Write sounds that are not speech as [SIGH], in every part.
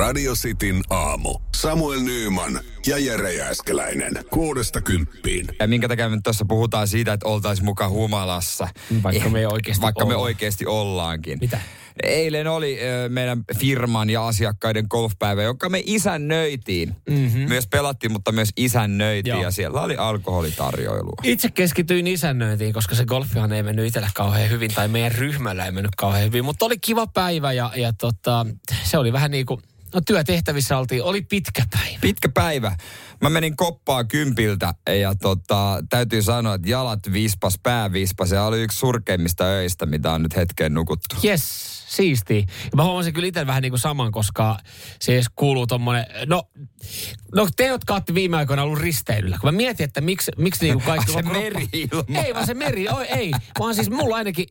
Radio Cityn aamu. Samuel Nyyman ja Jere Jääskeläinen. Kuudesta kymppiin. Ja minkä takia me tuossa puhutaan siitä, että oltaisiin mukaan humalassa. Vaikka me ei oikeasti Vaikka me olla. oikeasti ollaankin. Mitä? Eilen oli ö, meidän firman ja asiakkaiden golfpäivä, joka me isännöitiin. Mm-hmm. Myös pelattiin, mutta myös isännöitiin Joo. ja siellä oli alkoholitarjoilua. Itse keskityin isännöintiin, koska se golfihan ei mennyt itselle kauhean hyvin, tai meidän ryhmällä ei mennyt kauhean hyvin. Mutta oli kiva päivä ja, ja tota, se oli vähän niin kuin, no työtehtävissä oltiin, oli pitkä päivä. Pitkä päivä. Mä menin koppaa kympiltä ja tota, täytyy sanoa, että jalat vispas, pää vispas. Se oli yksi surkeimmista öistä, mitä on nyt hetkeen nukuttu. Yes, siisti. Ja mä huomasin kyllä itse vähän niin kuin saman, koska se edes kuuluu tommonen, no, no te, jotka olette viime aikoina ollut risteilyllä, kun mä mietin, että miksi, miksi niin kuin [LAUGHS] kaikki... Ai se meri-ilma. Ei vaan se meri, oi, ei. Vaan siis mulla ainakin,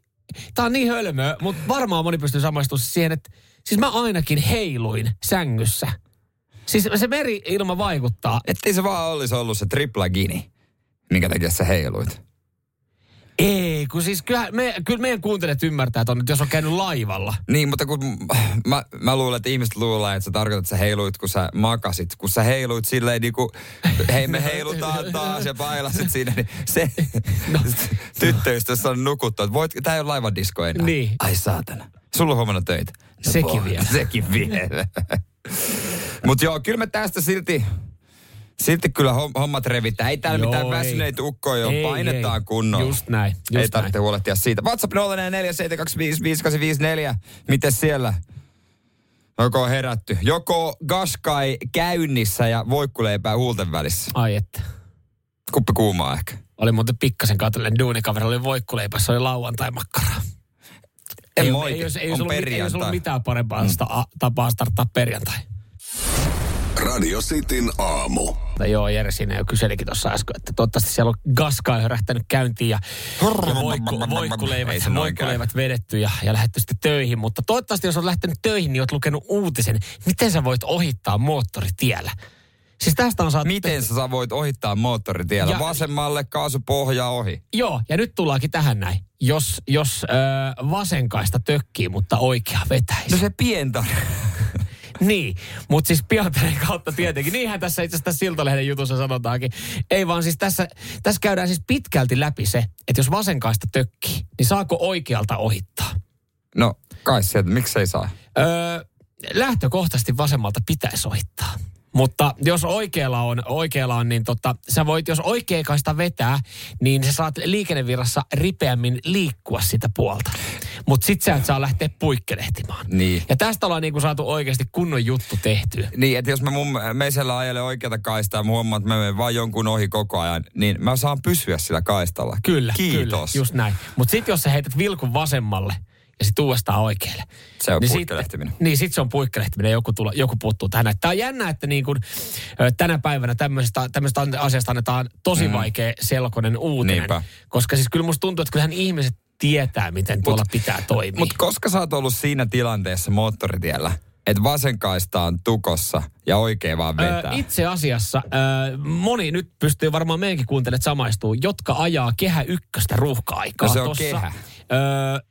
tää on niin hölmöä, mutta varmaan moni pystyy samaistumaan siihen, että siis mä ainakin heiluin sängyssä. Siis se meri-ilma vaikuttaa. Ettei se vaan olisi ollut se tripla gini, minkä takia sä heiluit. Ei, kun siis kyllä, me, kyllä meidän kuuntelijat ymmärtää, että on, että jos on käynyt laivalla. Niin, mutta kun mä, mä luulen, että ihmiset luulee, että sä tarkoitat, että sä heiluit, kun sä makasit. Kun sä heiluit silleen niin kuin, hei me heilutaan taas ja bailasit siinä, niin se no. tyttöystävässä on nukuttu. että Voit, tää ei ole laivadisko enää. Niin. Ai saatana. Sulla on huomenna töitä. [LAUGHS] Sekin vielä. Sekin vielä. Mutta joo, kyllä me tästä silti, silti kyllä hom- hommat revittää. Ei täällä Joo, mitään ei. väsyneitä ukkoja ole, painetaan ei. kunnolla. Just näin, just ei näin. tarvitse huolehtia siitä. WhatsApp 0447255854. Miten siellä? Joko on herätty? Joko gaskai käynnissä ja voikkuleipää huulten välissä? Ai että. Kuppi kuumaa ehkä. Oli muuten pikkasen katsellen duunikaveri, oli voikkuleipässä, oli lauantai-makkaraa. En ei, moiti. ei, olisi- ei, On ollut, ei olisi ollut mitään parempaa mm. tapaa starttaa perjantai. Radio Cityn aamu. Tai joo, Jere siinä jo kyselikin tuossa äsken, että toivottavasti siellä on gaskaa hörähtänyt käyntiin ja, ja voikku, voikkuleivät, Ei voikkuleivät vedetty ja, ja lähdetty sitten töihin. Mutta toivottavasti jos olet lähtenyt töihin, niin olet lukenut uutisen, miten sä voit ohittaa moottoritiellä. Siis tästä on saatu... Miten sä voit ohittaa moottoritiellä? Ja- Vasemmalle kaasupohja ohi. Joo, ja nyt tullaankin tähän näin. Jos, jos äh, vasenkaista tökkii, mutta oikea vetäisi. No se pientä. [LAUGHS] Niin, mutta siis Piantarin kautta tietenkin. Niinhän tässä itse asiassa Siltalehden jutussa sanotaankin. Ei vaan siis tässä, tässä käydään siis pitkälti läpi se, että jos vasenkaista tökkii, niin saako oikealta ohittaa? No kai sieltä, miksei saa? Öö, lähtökohtaisesti vasemmalta pitäisi ohittaa. Mutta jos oikealla on, oikealla on niin tota, sä voit, jos oikeakaista vetää, niin sä saat liikennevirrassa ripeämmin liikkua sitä puolta. Mutta sit sä et saa lähteä puikkelehtimaan. Niin. Ja tästä ollaan niinku saatu oikeasti kunnon juttu tehtyä. Niin, että jos mä mun meisellä ajelen oikeata kaistaa ja mä huomaan, että mä menen vaan jonkun ohi koko ajan, niin mä saan pysyä sillä kaistalla. Kyllä, Kiitos. kyllä, just näin. Mutta sitten jos sä heität vilkun vasemmalle ja sitten uudestaan oikealle. Se on niin puikkelehtiminen. Sit, niin sit se on puikkelehtiminen, joku, tulo, joku puuttuu tähän. Tämä on jännä, että niin kun, tänä päivänä tämmöisestä, tämmöisestä asiasta annetaan tosi mm. vaikea selkoinen uutinen. Niinpä. Koska siis kyllä musta tuntuu, että kyllähän ihmiset tietää, miten tuolla pitää toimia. Mutta koska sä oot ollut siinä tilanteessa moottoritiellä, että vasen kaista on tukossa ja oikea vaan vetää. Ö, itse asiassa ö, moni nyt pystyy varmaan meidänkin kuuntelijat samaistuu, jotka ajaa kehä ykköstä ruuhka-aikaa. No se on tossa, kehä. Ö, Ei se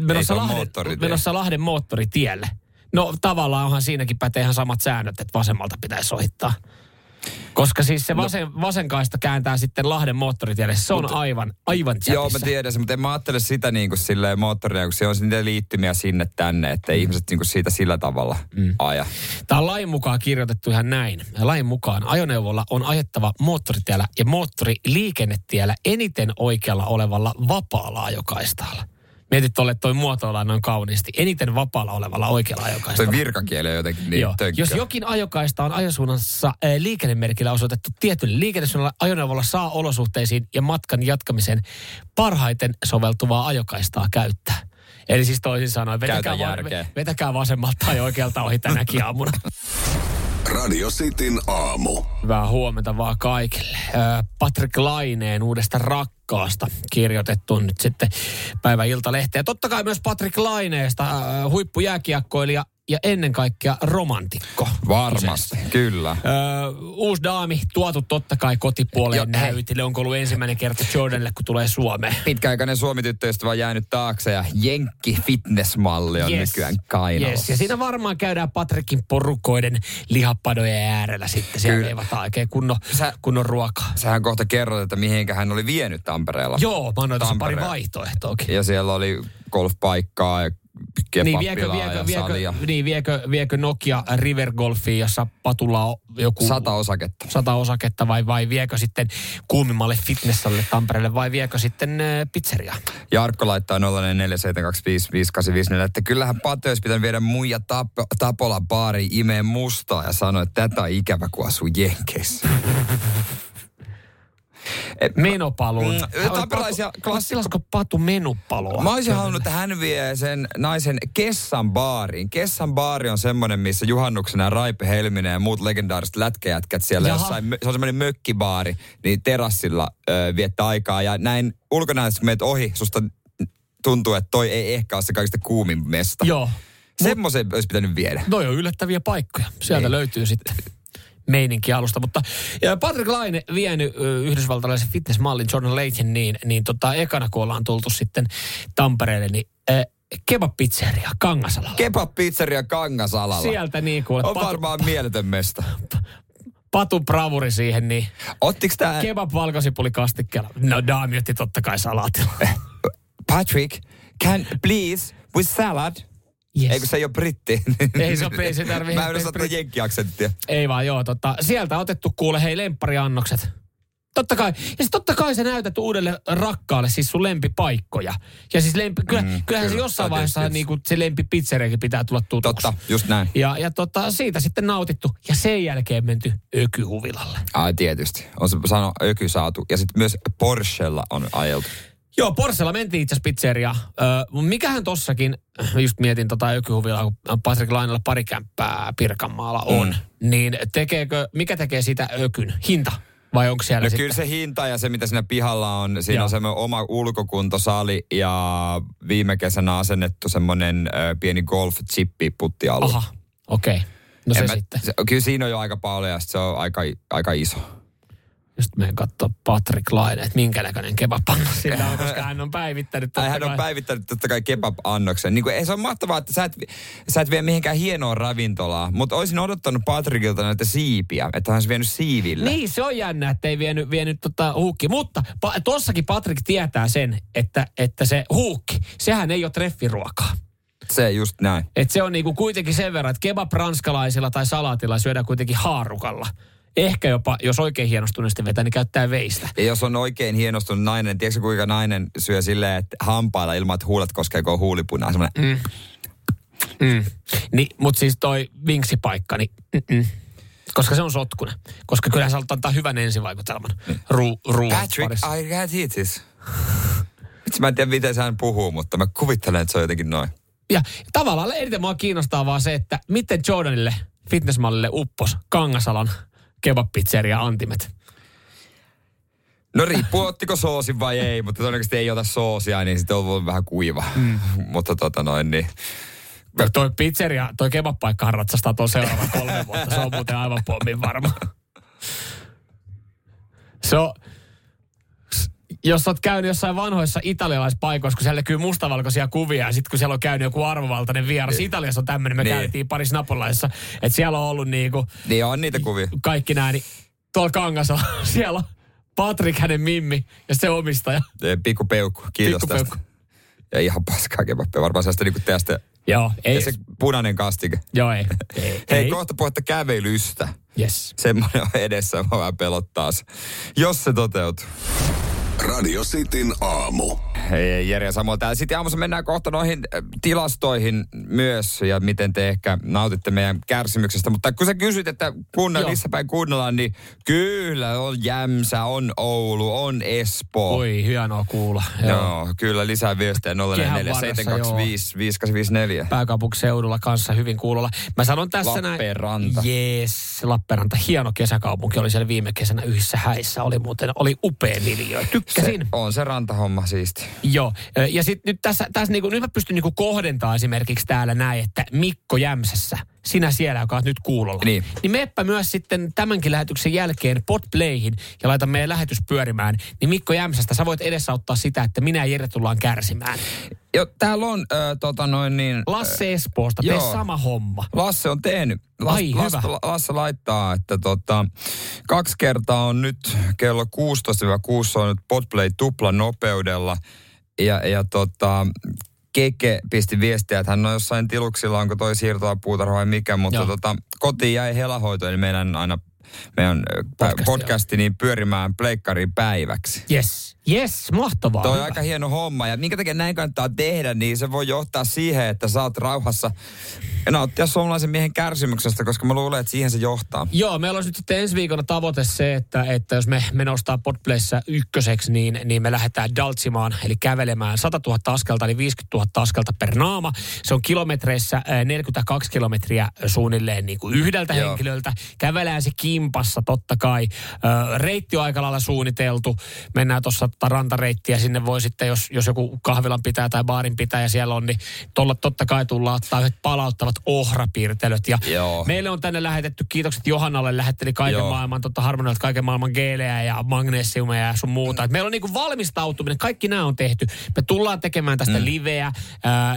menossa, Lahden, menossa Lahden moottoritielle. No tavallaan onhan siinäkin pätee ihan samat säännöt, että vasemmalta pitäisi ohittaa. Koska siis se vasen, no. vasenkaista kääntää sitten Lahden moottoritielle. Se on Mutta- aivan, aivan Joo, mä tiedän sen, mutta en mä ajattele sitä niin kuin silleen moottoria, kun se on niitä liittymiä sinne tänne, että Mm. ihmiset niin kuin siitä sillä tavalla mm. aja. Tämä on lain mukaan kirjoitettu ihan näin. Lain mukaan ajoneuvolla on ajettava moottoritiellä ja moottoriliikennetiellä eniten oikealla olevalla vapaalla ajokaistaalla. Mietit tuolle, että toi muotoillaan noin kauniisti. Eniten vapaalla olevalla oikealla Toi ajokaistalla. virkakieli on jotenkin niin Joo. tönkkö. Jos jokin ajokaista on ajosuunnassa äh, liikennemerkillä osoitettu tietylle liikennesuunnalla, ajoneuvolla saa olosuhteisiin ja matkan jatkamiseen parhaiten soveltuvaa ajokaistaa käyttää. Eli siis toisin sanoen, vetäkää, Käytä va- järkeä. vetäkää vasemmalta tai oikealta ohi tänäkin aamuna. Radio Cityn aamu. Hyvää huomenta vaan kaikille. Patrick Laineen uudesta rakkaasta kirjoitettu nyt sitten päivä Iltalehteen. Ja totta kai myös Patrick Laineesta, ö, huippujääkiekkoilija, ja ennen kaikkea romantikko. Varmasti, kyllä. Öö, uusi daami tuotu totta kai kotipuoleen Jo, näytille. Onko ollut ensimmäinen kerta Jordanille, kun tulee Suomeen? Pitkäaikainen Suomi-tyttöystävä on jäänyt taakse ja Jenkki fitnessmalli on Yes. nykyään kainalossa. Yes. Ja siinä varmaan käydään Patrikin porukoiden lihapadojen äärellä sitten. Siellä Kyllä. veivataan oikein kunnon, Sä- kunnon ruokaa. Sähän kohta kerrot, että mihinkä hän oli vienyt Tampereella. Joo, mä annoin pari vaihtoehtoakin. Ja siellä oli golfpaikkaa ja Niin viekö, viekö, viekö, salia. niin viekö, viekö Nokia River Golfiin, jossa Patulla on joku Sata osaketta. sata osaketta vai, vai viekö sitten kuumimmalle fitnessalle Tampereelle vai viekö sitten äh, pizzeriaan? Jarkko laittaa 04725585, että kyllähän Pate olisi pitänyt viedä muija tap, Tapola baari imeen mustaa ja sanoi, että tätä on ikävä, kun asuu Jenkeissä. Menopaluun. Mm, tamperilaisia klassikko- Patu menupaloa? Mä olisin halunnut, että hän vie sen naisen Kessan baariin. Kessan baari on semmoinen, missä juhannuksena Raipe Helminen ja muut legendaariset lätkäjätkät siellä Jaha. jossain, se on semmoinen mökkibaari, niin terassilla ö, viettää aikaa. Ja näin ulkonäössä, kun meet ohi, susta tuntuu, että toi ei ehkä ole se kaikista kuumin mesta. Joo. Semmoisen olisi pitänyt viedä. Noi on yllättäviä paikkoja. Sieltä Niin. löytyy sitten meininki alusta. Mutta Patrick Laine vienyt yhdysvaltalaisen fitnessmallin Jordan Layton, niin, niin tota, ekana kun ollaan tultu sitten Tampereelle, niin äh, kebab-pizzeria Kangasalalla. Kebab pizzeria Kangasalalla. Sieltä niin kuule, on patu, varmaan mieletön mesta. patu bravuri siihen, niin Ottiks tää kebab valkosipuli kastikkeella. No daami otti totta kai salaatilla. [LAUGHS] Patrick, can please with salad? Yes. Eikö se ei ole britti? [LAUGHS] Ei se ei se tarvii- [LAUGHS] Mä en osaa jenkkiaksenttia. Ei vaan, joo. Tota, sieltä otettu kuule, hei, lemppariannokset. Totta kai. Ja siis totta kai sä näytät uudelle rakkaalle siis sun lempipaikkoja. Ja siis lempi, kyllä, Mm, kyllähän se kyllä. jossain Täytyy vaiheessa tietysti. niinku, se lempipizzeriakin pitää tulla tutuksi. Totta, just näin. Ja, ja tota, siitä sitten nautittu. Ja sen jälkeen menty ökyhuvilalle. Ai tietysti. On se sano öky saatu. Ja sitten myös Porschella on ajeltu. Joo, Porsella mentiin itse pizzeriaan. Öö, mikähän tossakin, just mietin tota ökyhuvilaa, kun Patrick Lainalla pari kämppää Pirkanmaalla on. Mm. Niin tekeekö, mikä tekee sitä ökyn? Hinta? Vai onko siellä No sitten? kyllä se hinta ja se, mitä siinä pihalla on, siinä Joo. on semmoinen oma ulkokuntosali ja viime kesänä asennettu semmoinen ö, pieni golf-chippi puttialue. Aha, okei. Okay. No se mä- sitten. Se, kyllä siinä on jo aika paljon ja se on aika, aika iso. Just meidän katsoa Patrick Laine, että minkä näköinen kebapanna sillä on, koska hän on päivittänyt. Totta hän on kai. päivittänyt totta kai kebab-annoksen. Niin kuin, ei se on mahtavaa, että sä et, sä et vie mihinkään hienoon ravintolaan, mutta olisin odottanut Patrickilta näitä siipiä, että hän olisi vienyt siiville. Niin, se on jännä, että ei vienyt, vienyt tota huukki. Mutta pa, tossakin Patrick tietää sen, että, että se huukki, sehän ei ole treffiruokaa. Se just näin. Et se on niinku kuitenkin sen verran, että kebab ranskalaisilla tai salaatilla syödään kuitenkin haarukalla. Ehkä jopa, jos oikein hienostuneesti vetää, niin käyttää veistä. Ja jos on oikein hienostunut nainen, tiedätkö kuinka nainen syö silleen, että hampailla ilman, että huulet koskee, kun on huulipunaa. Semmoinen, Mm. Mm. Niin, mutta siis toi vinksipaikka, niin mm-mm. koska se on sotkunen. Koska kyllähän sä antaa hyvän ensivaikutelman ruu, ruuan Patrick, parissa. I can't eat this. Itse mä en tiedä, miten hän puhuu, mutta mä kuvittelen, että se on jotenkin noin. Ja tavallaan eniten mua kiinnostaa vaan se, että miten Jordanille, fitnessmallille uppos Kangasalan kebab-pizzeria Antimet. No riippuu, ottiko soosin vai ei, mutta todennäköisesti ei ota soosia, niin sitten on vähän kuiva. Mm. [LAUGHS] mutta tota noin, niin... No toi pizzeria, toi kebab-paikkahan ratsastaa tuon seuraavat kolme vuotta. Se on muuten aivan pommin varma. [LAUGHS] Se on, jos oot käynyt jossain vanhoissa italialaispaikoissa, kun siellä näkyy mustavalkoisia kuvia, ja sitten kun siellä on käynyt joku arvovaltainen vieras, Italiassa on tämmöinen, me Niin. käytiin Paris Napolaisessa, että siellä on ollut niinku Niin on niitä kuvia. kaikki nämä, niin tuolla Kangasalla, [LAUGHS] siellä on Patrick, hänen mimmi, ja se omistaja. Pikku peukku, kiitos Pikku tästä. peukku. Ja ihan paskaa kebappia, varmaan sellaista niinku tästä. Joo, ei. Ja se punainen kastike. Joo, ei. ei, Hei, ei. kohta puhetta kävelystä. Yes. Semmoinen on edessä, mä vähän pelottaa se. Jos se toteutuu. Radio Cityn aamu. Jere Samuel täällä. Sitten aamussa mennään kohta noihin äh, tilastoihin myös ja miten te ehkä nautitte meidän kärsimyksestä. Mutta kun sä kysyt, että kunna, Joo. missä päin kuunnellaan, niin kyllä on Jämsä, on Oulu, on Espoo. Oi, hienoa kuulla. Joo. Joo, kyllä lisää viestejä 044 725 5854. pääkaupunkiseudulla kanssa hyvin kuulolla. Mä sanon tässä näin. Lappeenranta. Jees, Lappeenranta. Hieno kesäkaupunki oli siellä viime kesänä yhdessä häissä. Oli muuten, oli upea miljöö. Tykkäsin. Se, on se rantahomma siisti. Joo, ja sitten nyt tässä, tässä niinku, nyt mä pystyn niinku kohdentaa esimerkiksi täällä näin, että Mikko Jämsässä, sinä siellä, joka on nyt kuulolla. Niin. Niin meppä myös sitten tämänkin lähetyksen jälkeen Podplayhin ja laita meidän lähetys pyörimään. Niin Mikko Jämsästä, sä voit edesauttaa sitä, että minä ja Jere tullaan kärsimään. Jo, täällä on äh, tota noin niin... Lasse Espoosta, tee joo. sama homma. Lasse on tehnyt. Las, Ai, Lasse, hyvä. Lasse laittaa, että tota, kaksi kertaa on nyt kello 16-6 on nyt Podplay tupla nopeudella. Ja, ja tota, Keke pisti viestiä, että hän on jossain tiluksilla, onko toi siirtoapuutarha vai mikä, mutta Joo. tota, kotiin jäi helahoito, eli meidän aina meidän Podcasti, podcasti niin pyörimään pleikkariin päiväksi. Yes, yes, mahtavaa. Toi on aika hieno homma ja minkä takia näin kannattaa tehdä, niin se voi johtaa siihen, että saat rauhassa nauttia suomalaisen miehen kärsimyksestä, koska mä luulen, että siihen se johtaa. Joo, meillä olisi nyt sitten ensi viikolla tavoite se, että, että jos me, me nostaa Podplayssä ykköseksi, niin, niin me lähdetään daltsimaan, eli kävelemään 100 000 askelta, eli 50 000 askelta per naama. Se on kilometreissä äh, 42 kilometriä suunnilleen niin kuin yhdeltä Joo. henkilöltä. Kävelään se kimpassa totta kai. Reitti on aika lailla suunniteltu. Mennään tuossa tota rantareittiä, sinne voi sitten, jos, jos joku kahvilan pitää tai baarin pitää ja siellä on, niin tolla, totta kai tullaan ottaa yhdet palauttavat ohrapiirtelöt. Ja Joo. Meille on tänne lähetetty, kiitokset Johannalle, lähetteli kaiken Joo. maailman, tota, harmonioilta kaiken maailman geelejä ja magnesiumeja ja sun muuta. Et meillä on niinku valmistautuminen, kaikki nämä on tehty. Me tullaan tekemään tästä mm. liveä,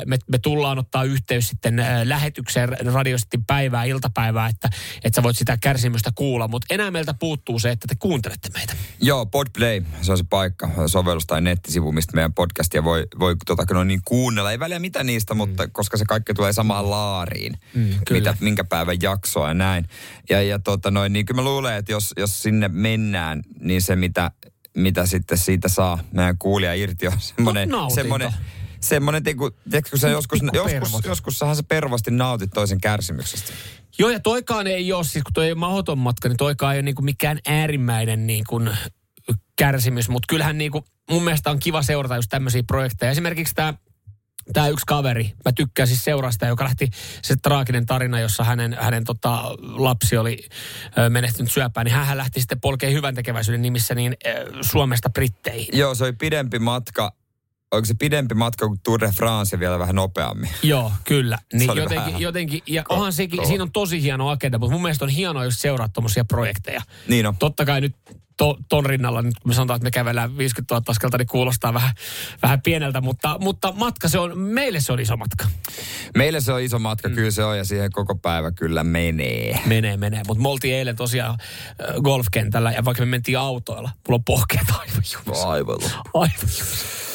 me, me tullaan ottaa yhteys sitten lähetykseen Radio Cityn päivää, iltapäivää, että, että sä voit sitä kärsimystä kuulla. Mutta enää meiltä puuttuu se, että te kuuntelette meitä. Joo, Podplay, se on se paikka, sovellus tai nettisivu, mistä meidän podcastia voi, voi tota, no niin kuunnella. Ei väliä mitä niistä, mutta koska se kaikki tulee samaan laariin, Mm, kyllä. mitä, minkä päivän jaksoa ja näin. Ja, ja tota noin, niin kyllä mä luulen, että jos, jos sinne mennään, niin se mitä, mitä sitten siitä saa meidän kuulija irti on semmoinen, No, semmoinen Semmoinen, tiedätkö, tiedätkö kun sä joskus, joskus, joskussahan sä pervasti nautit toisen kärsimyksestä. Joo, ja toikaan ei ole, siis kun toi ei ole mahdoton matka, niin toikaan ei ole niinku mikään äärimmäinen niinku kärsimys, mutta kyllähän niinku, mun mielestä on kiva seurata just tämmöisiä projekteja. Esimerkiksi tämä Tämä yksi kaveri, mä tykkään siis seuraa sitä, joka lähti se traaginen tarina, jossa hänen, hänen tota, lapsi oli ö, menehtynyt syöpään, niin hän lähti sitten polkeen hyvän tekeväisyyden nimissä niin ö, Suomesta Britteihin. Joo, se oli pidempi matka. Onko se pidempi matka kuin Tour de France vielä vähän nopeammin? Joo, kyllä. Niin jotenkin, vähän jotenkin, ja ko- onhan sekin, kova. siinä on tosi hieno agenda, mutta mun mielestä on hienoa just seuraa tuommoisia projekteja. Niin on. Totta kai nyt to, ton rinnalla, nyt kun me sanotaan, että me kävellään 50 000 askelta, niin kuulostaa vähän, vähän pieneltä, mutta, mutta matka se on, meille se on iso matka. Meille se on iso matka, mm. kyllä se on, ja siihen koko päivä kyllä menee. Menee, menee. Mutta me oltiin eilen tosiaan äh, golfkentällä ja vaikka me mentiin autoilla, mulla on pohkeet aivan jumissa. Aivan. Aivan jumissa.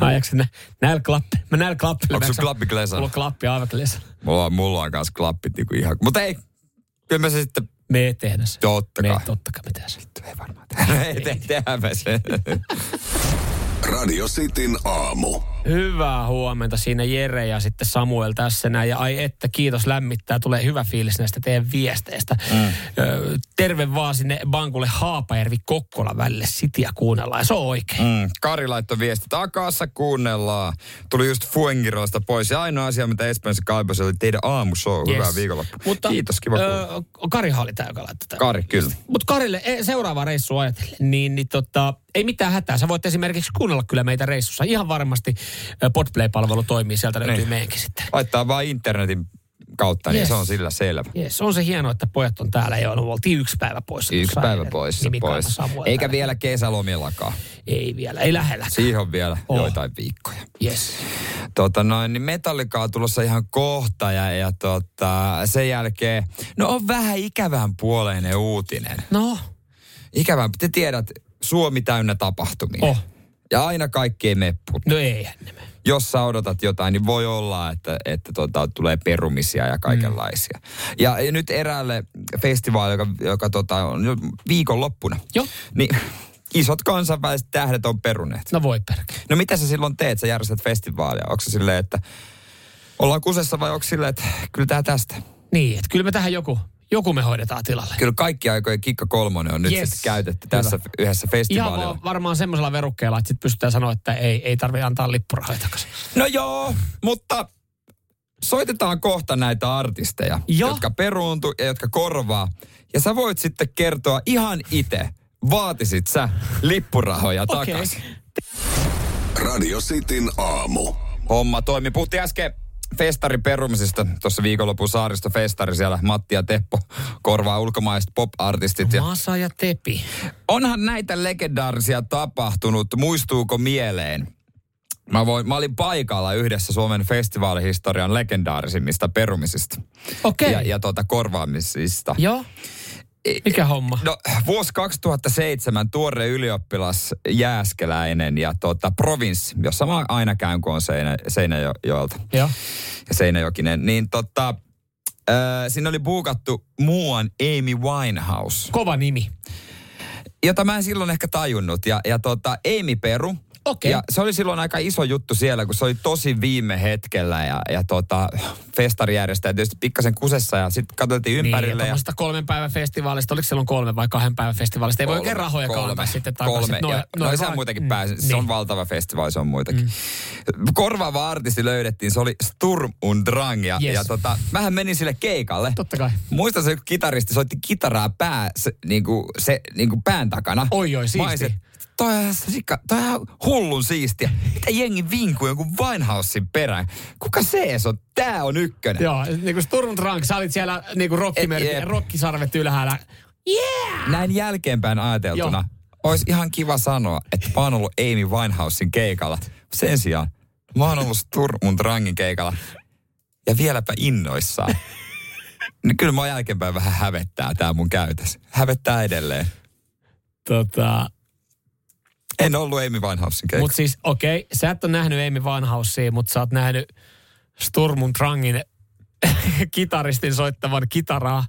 Mä ajaksin nä, näillä klappi. Mä näillä klappilla. Onko sun klappi klesa? Mulla on klappi aivan klesa. Mulla, mulla on kans klappit niinku ihan... Mutta ei, kyllä me se sitten... Me ei tehdä se. Totta Me kai. ei totta kai me tehdä se. Ei varmaan tehdä. [LAUGHS] Ei te, tehdä me se. [LAUGHS] Radio Cityn aamu. Hyvää huomenta siinä Jere ja sitten Samuel tässä näin. Ja ai että, kiitos lämmittää. Tulee hyvä fiilis näistä teidän viesteistä. Mm. Ö, terve vaan sinne Bankulle Haapajärvi Kokkola välille. Sitiä kuunnellaan ja se on oikein. Mm. Kari laittoi viesti takassa, kuunnellaan. Tuli just Fuengiroista pois. Ja ainoa asia, mitä Espanjassa kaipasi, oli teidän aamushow. Yes. Hyvää viikonloppua. Mutta, Kiitos, kiva kuulla. ö, Karihan oli tämä, joka laittoi tämän. Kari, kyllä. Mutta Karille e, seuraava reissu ajatellen, niin, niin tota, ei mitään hätää. Sä voit esimerkiksi kuunnella kyllä meitä reissussa. Ihan varmasti Podplay-palvelu toimii, sieltä löytyy Niin. meidänkin sitten. Laittaa vaan internetin kautta, niin Yes. se on sillä selvä. Yes, on se hienoa, että pojat on täällä jo. No, oltiin yksi päivä poissa. Yksi päivä pois. Samuel Eikä täällä. vielä kesälomillakaan. Ei vielä, ei lähellä. Siihen on vielä Oh. joitain viikkoja. Yes. Tota noin, niin Metallica on tulossa ihan kohta ja, ja tota, sen jälkeen, no on vähän ikävän puoleinen uutinen. No, Ikävän, te tiedät, Suomi täynnä tapahtumia. oh. Ja aina kaikki ei mene No eihän ne mene. Jos sä odotat jotain, niin voi olla, että, että tota, tulee perumisia ja kaikenlaisia. Mm. Ja, ja nyt eräälle festivaalille, joka, joka tota, on jo viikonloppuna, Joo. niin [LAUGHS] isot kansainväliset tähdet on peruneet. No voi perkele. No mitä sä silloin teet? Sä järjestät festivaalia. Onko se silleen, että ollaan kusessa vai onko silleen, että kyllä tää tästä? Niin, että kyllä me tähän joku, joku me hoidetaan tilalle. Kyllä kaikki aikojen kikka kolmonen on nyt Yes. sitten käytetty Hyvä. tässä yhdessä Ihan festivaalilla. vaan varmaan semmoisella verukkeella, että sit pystytään sanoa, että ei, ei tarvitse antaa lippurahoja takaisin. No joo, mutta soitetaan kohta näitä artisteja, Joo. jotka peruuntu ja jotka korvaa. Ja sä voit sitten kertoa ihan itse, vaatisit sä lippurahoja Okei. takaisin. Radio Cityn aamu. Homma toimi. Puhuttiin äsken festarin perumisesta. Tuossa viikonlopun saaristo festari siellä Matti ja Teppo korvaa ulkomaiset pop-artistit. Ja Masa ja Tepi. onhan näitä legendaarisia tapahtunut. Muistuuko mieleen? Mä, voin, mä olin paikalla yhdessä Suomen festivaalihistorian legendaarisimmista perumisista. Okei. Ja, ja tuota, korvaamisista. Joo. Mikä homma? No, vuosi 2007 tuore ylioppilas Jääskeläinen ja tota, provinssi, jossa mä aina käyn, kun on Seinä, Seinäjoelta Joo. ja Seinäjokinen, niin tota, äh, siinä oli buukattu muuan Amy Winehouse, Kova nimi. jota mä en silloin ehkä tajunnut. Ja, ja tota, Amy Peru. Okei. Ja se oli silloin aika iso juttu siellä, kun se oli tosi viime hetkellä ja, ja tota, festari järjestää tietysti pikkasen kusessa ja sitten katseltiin ympärille. Niin, ja, ja kolmen päivän festivaalista, oliko silloin kolme vai kahden päivän festivaalista? Ei voi oikein rahoja kaupata sitten takaisin. Kolme. Noi- ja, noi no, se vaan- on muitakin Mm, pääsi. Se niin. on valtava festivaali, se on muitakin. Mm. Korvaava artisti löydettiin, se oli Sturm und Drang. Ja, Yes. ja tota, mähän menin sille keikalle. Totta kai. Muistan se kitaristi soitti kitaraa pää, se, niinku, se, niinku pään takana. Oi, oi, siisti. Olisin, Toi on, sikka, toi on hullun siistiä. Mitä jengi vinkuu jonkun Winehousein perään? Kuka se on? Tää on ykkönen. Joo, niin kuin Sturm Drunk, sä olit siellä niin kuin rockimerkki, Eh, jep. rockisarvet ylhäällä. Yeah! Näin jälkeenpäin ajateltuna olisi ihan kiva sanoa, että mä oon ollut Amy Winehousein keikalla. Sen sijaan mä oon ollut Sturmun Drangin keikalla ja vieläpä innoissaan. [LAUGHS] Niin kyllä mä jälkeenpäin vähän hävettää tää mun käytös. Hävettää edelleen. Tota, En ollut Amy Winehousein keikalla. Mutta siis, okei, okay, sä et ole nähnyt Amy Winehousea, mutta sä oot nähnyt Sturmun Drangin [LAUGHS] kitaristin soittavan kitaraa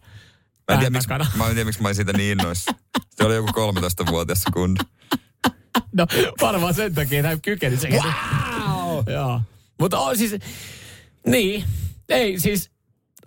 Mä en, tiedä, miksi, mä en tiedä, miksi mä olin siitä niin innoissa. Se oli joku 13-vuotias kun. [LAUGHS] No, varmaan sen takia, että hän kykeni sen. Wow! Joo. Mutta on siis, niin, ei siis,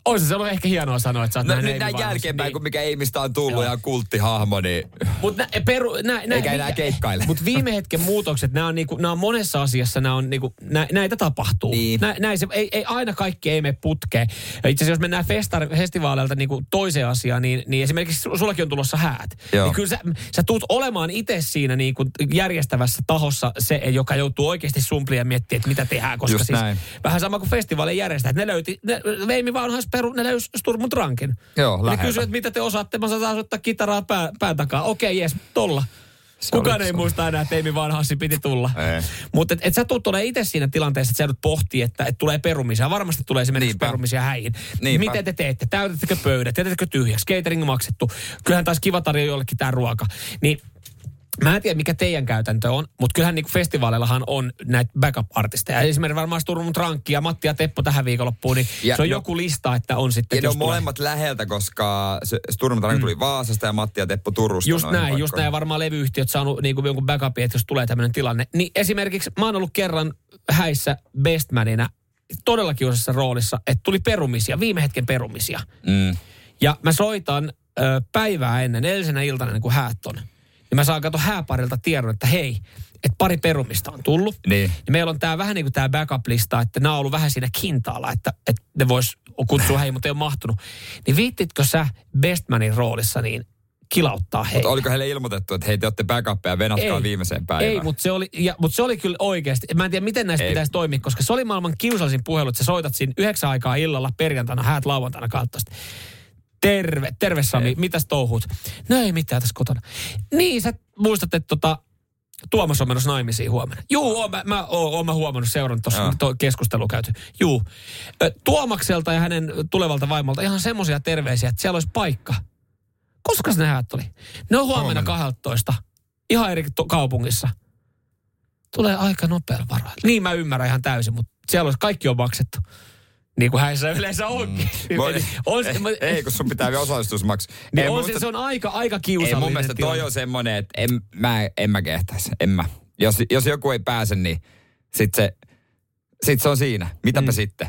olisi se ollut ehkä hienoa sanoa, että sä oot No, nähnyt nyt näin jälkeenpäin, Niin. kun mikä Amystä on tullut Joo. ja kulttihahmo, niin Mut nä, peru, nä, nä, Eikä enää keikkaile. Mutta viime hetken muutokset, nämä on, niinku, nää on monessa asiassa, nää on niinku, nä, näitä tapahtuu. Niin. Nä, näin se, ei, ei, aina kaikki ei mene putkeen. Itse asiassa jos mennään festar, festivaaleilta niinku toiseen asiaan, niin, niin esimerkiksi su- sullakin on tulossa häät. Joo. Niin kyllä sä, sä tuut olemaan itse siinä niinku järjestävässä tahossa se, joka joutuu oikeasti sumplia ja miettiä, että mitä tehdään. Koska Just siis näin. vähän sama kuin festivaalin järjestäjät. Ne löyti, ne, Veimi Vanhais Peru, ne löysi Sturmut Rankin. Joo, Ne läheltä. kysyivät, että mitä te osaatte. Mä saan soittaa kitaraa pää, pään takaa. Okei, jes, tolla. Se Kukaan ei muista enää, että Eimi Vanhassi piti tulla. Mutta et, et sä tulet olemaan itse siinä tilanteessa, että sä joudut pohtia, että et tulee perumisia. Varmasti tulee esimerkiksi Niinpä. perumisia häihin. Niinpä. Miten te teette? Täytättekö pöydät? Jätettekö tyhjäksi? Catering maksettu? Kyllähän taas kiva tarjoa jollekin tämä ruoka. Niin Mä en tiedä, mikä teidän käytäntö on, mutta kyllähän niin vaalillahan on näitä backup-artisteja. Esimerkiksi varmaan Sturmun Trankki ja Matti ja Teppo tähän viikonloppuun, niin Ja se on no- joku lista, että on sitten, Ja ne on tulee- molemmat läheltä, koska se Sturm mm. tuli Vaasasta ja Matti ja Teppo Turusta. Just näin, just paikkoihin. näin. Varmaan levyyhtiöt saanut niin kuin jonkun backupin, että jos tulee tämmöinen tilanne. Niin esimerkiksi mä oon ollut kerran häissä bestmanina todella kiusassa roolissa, että tuli perumisia, viime hetken perumisia. Mm. Ja mä soitan ö, päivää ennen, edellisenä iltana, niin kuin häät on. Niin mä saan kato hääparilta tiedon, että hei, että pari perumista on tullut. Niin. Ja meillä on tää vähän niin kuin tää backup-lista, että nämä on ollut vähän siinä kintaalla, että, että ne vois kutsua hei, mutta ei ole mahtunut. Niin viittitkö sä Bestmanin roolissa niin kilauttaa hei? Mutta oliko heille ilmoitettu, että hei te olette backupia ja venatkaa Ei. viimeiseen päivään? Ei, mutta se, oli, ja, mutta se oli kyllä oikeasti. Mä en tiedä, miten näistä Ei. pitäisi toimia, koska se oli maailman kiusallisin puhelu, että sä soitat siinä yhdeksän aikaa illalla perjantaina, häät lauantaina kautta. Terve, terve Sami, Ei. mitäs touhut? No ei mitään tässä kotona. Niin, sä muistat, että tota, Tuomas on menossa naimisiin huomenna. Juu, oon mä, mä, oon, oon mä huomannut, seurannut tuossa keskustelu käyty. Juu. Tuomakselta ja hänen tulevalta vaimolta ihan semmoisia terveisiä, että siellä olisi paikka. Koska ne häät oli? Ne on huomenna, Huomenna. 12. Ihan eri to- kaupungissa. Tulee aika nopealla varoilla. Niin mä ymmärrän ihan täysin, mutta siellä olisi kaikki on maksettu. Niin kuin häissä yleensä onkin. Voi- on, se- ei, kun sun pitää vielä osallistusmaksu. niin Ei, on musta- se, se on aika, aika Ei, kiusallinen mun mielestä toi tilanne. on semmoinen, että en mä, en mä kehtäisi. En mä. Jos, jos joku ei pääse, niin sit se, sit se on siinä. Mitäpä Mm. sitten?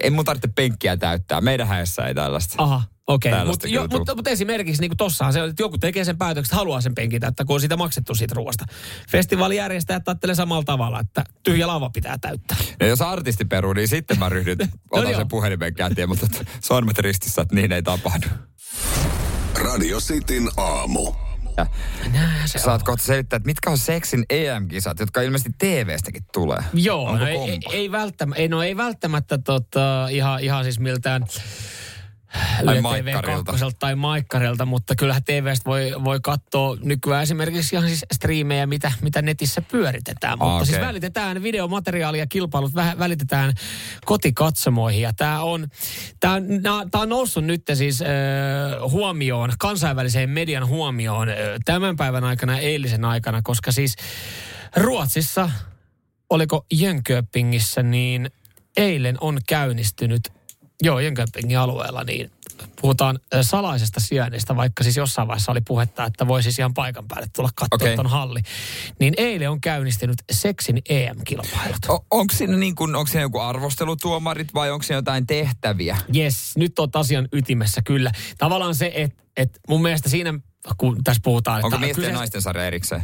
Ei mun tarvitse penkkiä täyttää. Meidän häessä ei tällaista. Aha, okei. Okay. Mutta tuu. mutta mut esimerkiksi niin tossahan se on, että joku tekee sen päätöksen, että haluaa sen penkin täyttää, kun on siitä maksettu siitä ruoasta. Festivaalijärjestäjät ajattelee samalla tavalla, että tyhjä lava pitää täyttää. Ja jos artisti peruu, niin sitten mä ryhdyn, [LAUGHS] otan joo. sen puhelimen käteen, mutta sormet ristissä, että niin ei tapahdu. Radio Cityn aamu. Näinhän se Saat kohta selittää, että mitkä on seksin EM-kisat, jotka ilmeisesti TV-stäkin tulee. Joo, Onko no ei, ei, ei, välttämättä, ei, no ei välttämättä tota, ihan, ihan siis miltään Yle TV Maikkarilta. 2 tai Maikkarilta, mutta kyllähän TVstä voi, voi katsoa nykyään esimerkiksi ihan siis striimejä, mitä, mitä netissä pyöritetään. Mutta Ah, siis välitetään videomateriaalia, kilpailut väh- välitetään kotikatsomoihin. Ja tämä on, tää, nää- tää on noussut nyt siis äh, huomioon, kansainväliseen median huomioon äh, tämän päivän aikana eilisen aikana, koska siis Ruotsissa, oliko Jönköpingissä, niin eilen on käynnistynyt, joo Jönköpingin alueella, niin puhutaan salaisesta sijainnista, vaikka siis jossain vaiheessa oli puhetta, että voi siis ihan paikan päälle tulla katsoa Okei. ton halli. Niin eilen on käynnistynyt seksin EM-kilpailut. O- onko siinä, niin kun, onko siinä joku arvostelutuomarit vai onko siinä jotain tehtäviä? Yes, nyt on asian ytimessä kyllä. Tavallaan se, että et mun mielestä siinä, kun tässä puhutaan... Onko että miesten ja kyseessä- naisten sarja erikseen?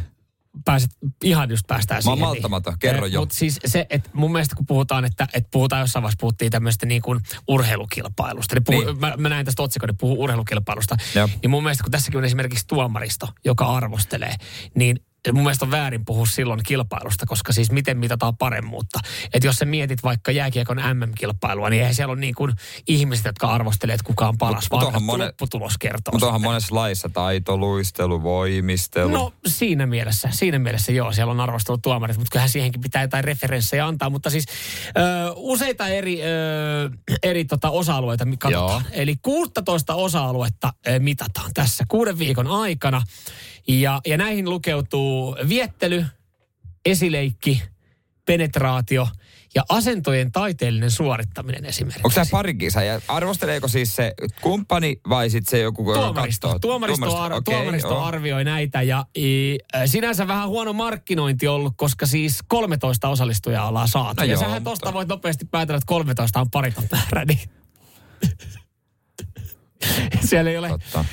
Pääset, ihan just päästään Mä oon siihen. malttamaton, kerro jo. Mutta siis se, että mun mielestä kun puhutaan, että, että puhutaan jossain vaiheessa puhuttiin tämmöistä niin kuin urheilukilpailusta. Eli puhu, Niin. niin. mä, mä, näin tästä otsikon, että puhuu urheilukilpailusta. Jep. Niin mun mielestä kun tässäkin on esimerkiksi tuomaristo, joka arvostelee, niin mun mielestä on väärin puhua silloin kilpailusta, koska siis miten mitataan paremmuutta. Että jos sä mietit vaikka jääkiekon MM-kilpailua, niin eihän siellä ole niin kuin ihmiset, jotka arvostelee, että kuka on paras, Mut- vaan mone... lopputulos kertoo. Mutta onhan monessa laissa taito, luistelu, voimistelu. No siinä mielessä, siinä mielessä joo, siellä on arvostelut tuomarit, mutta kyllähän siihenkin pitää jotain referenssejä antaa. Mutta siis ö, useita eri, ö, eri tota, osa-alueita katsotaan. Joo. Eli 16 osa-aluetta ö, mitataan tässä kuuden viikon aikana. Ja, ja näihin lukeutuu viettely, esileikki, penetraatio ja asentojen taiteellinen suorittaminen esimerkiksi. Onko tämä pari kisaa? Ja arvosteleeko siis se kumppani vai sitten se joku, joka Tuomaristo, katsoo? tuomaristo, ar- okei, tuomaristo arvioi näitä ja i, sinänsä vähän huono markkinointi ollut, koska siis 13 osallistujaa ollaan saatu. No ja joo, sähän mutta- tosta voit nopeasti päätellä, että 13 on pariton määrä, niin [LAUGHS] [LAUGHS] siellä ei ole... Totta.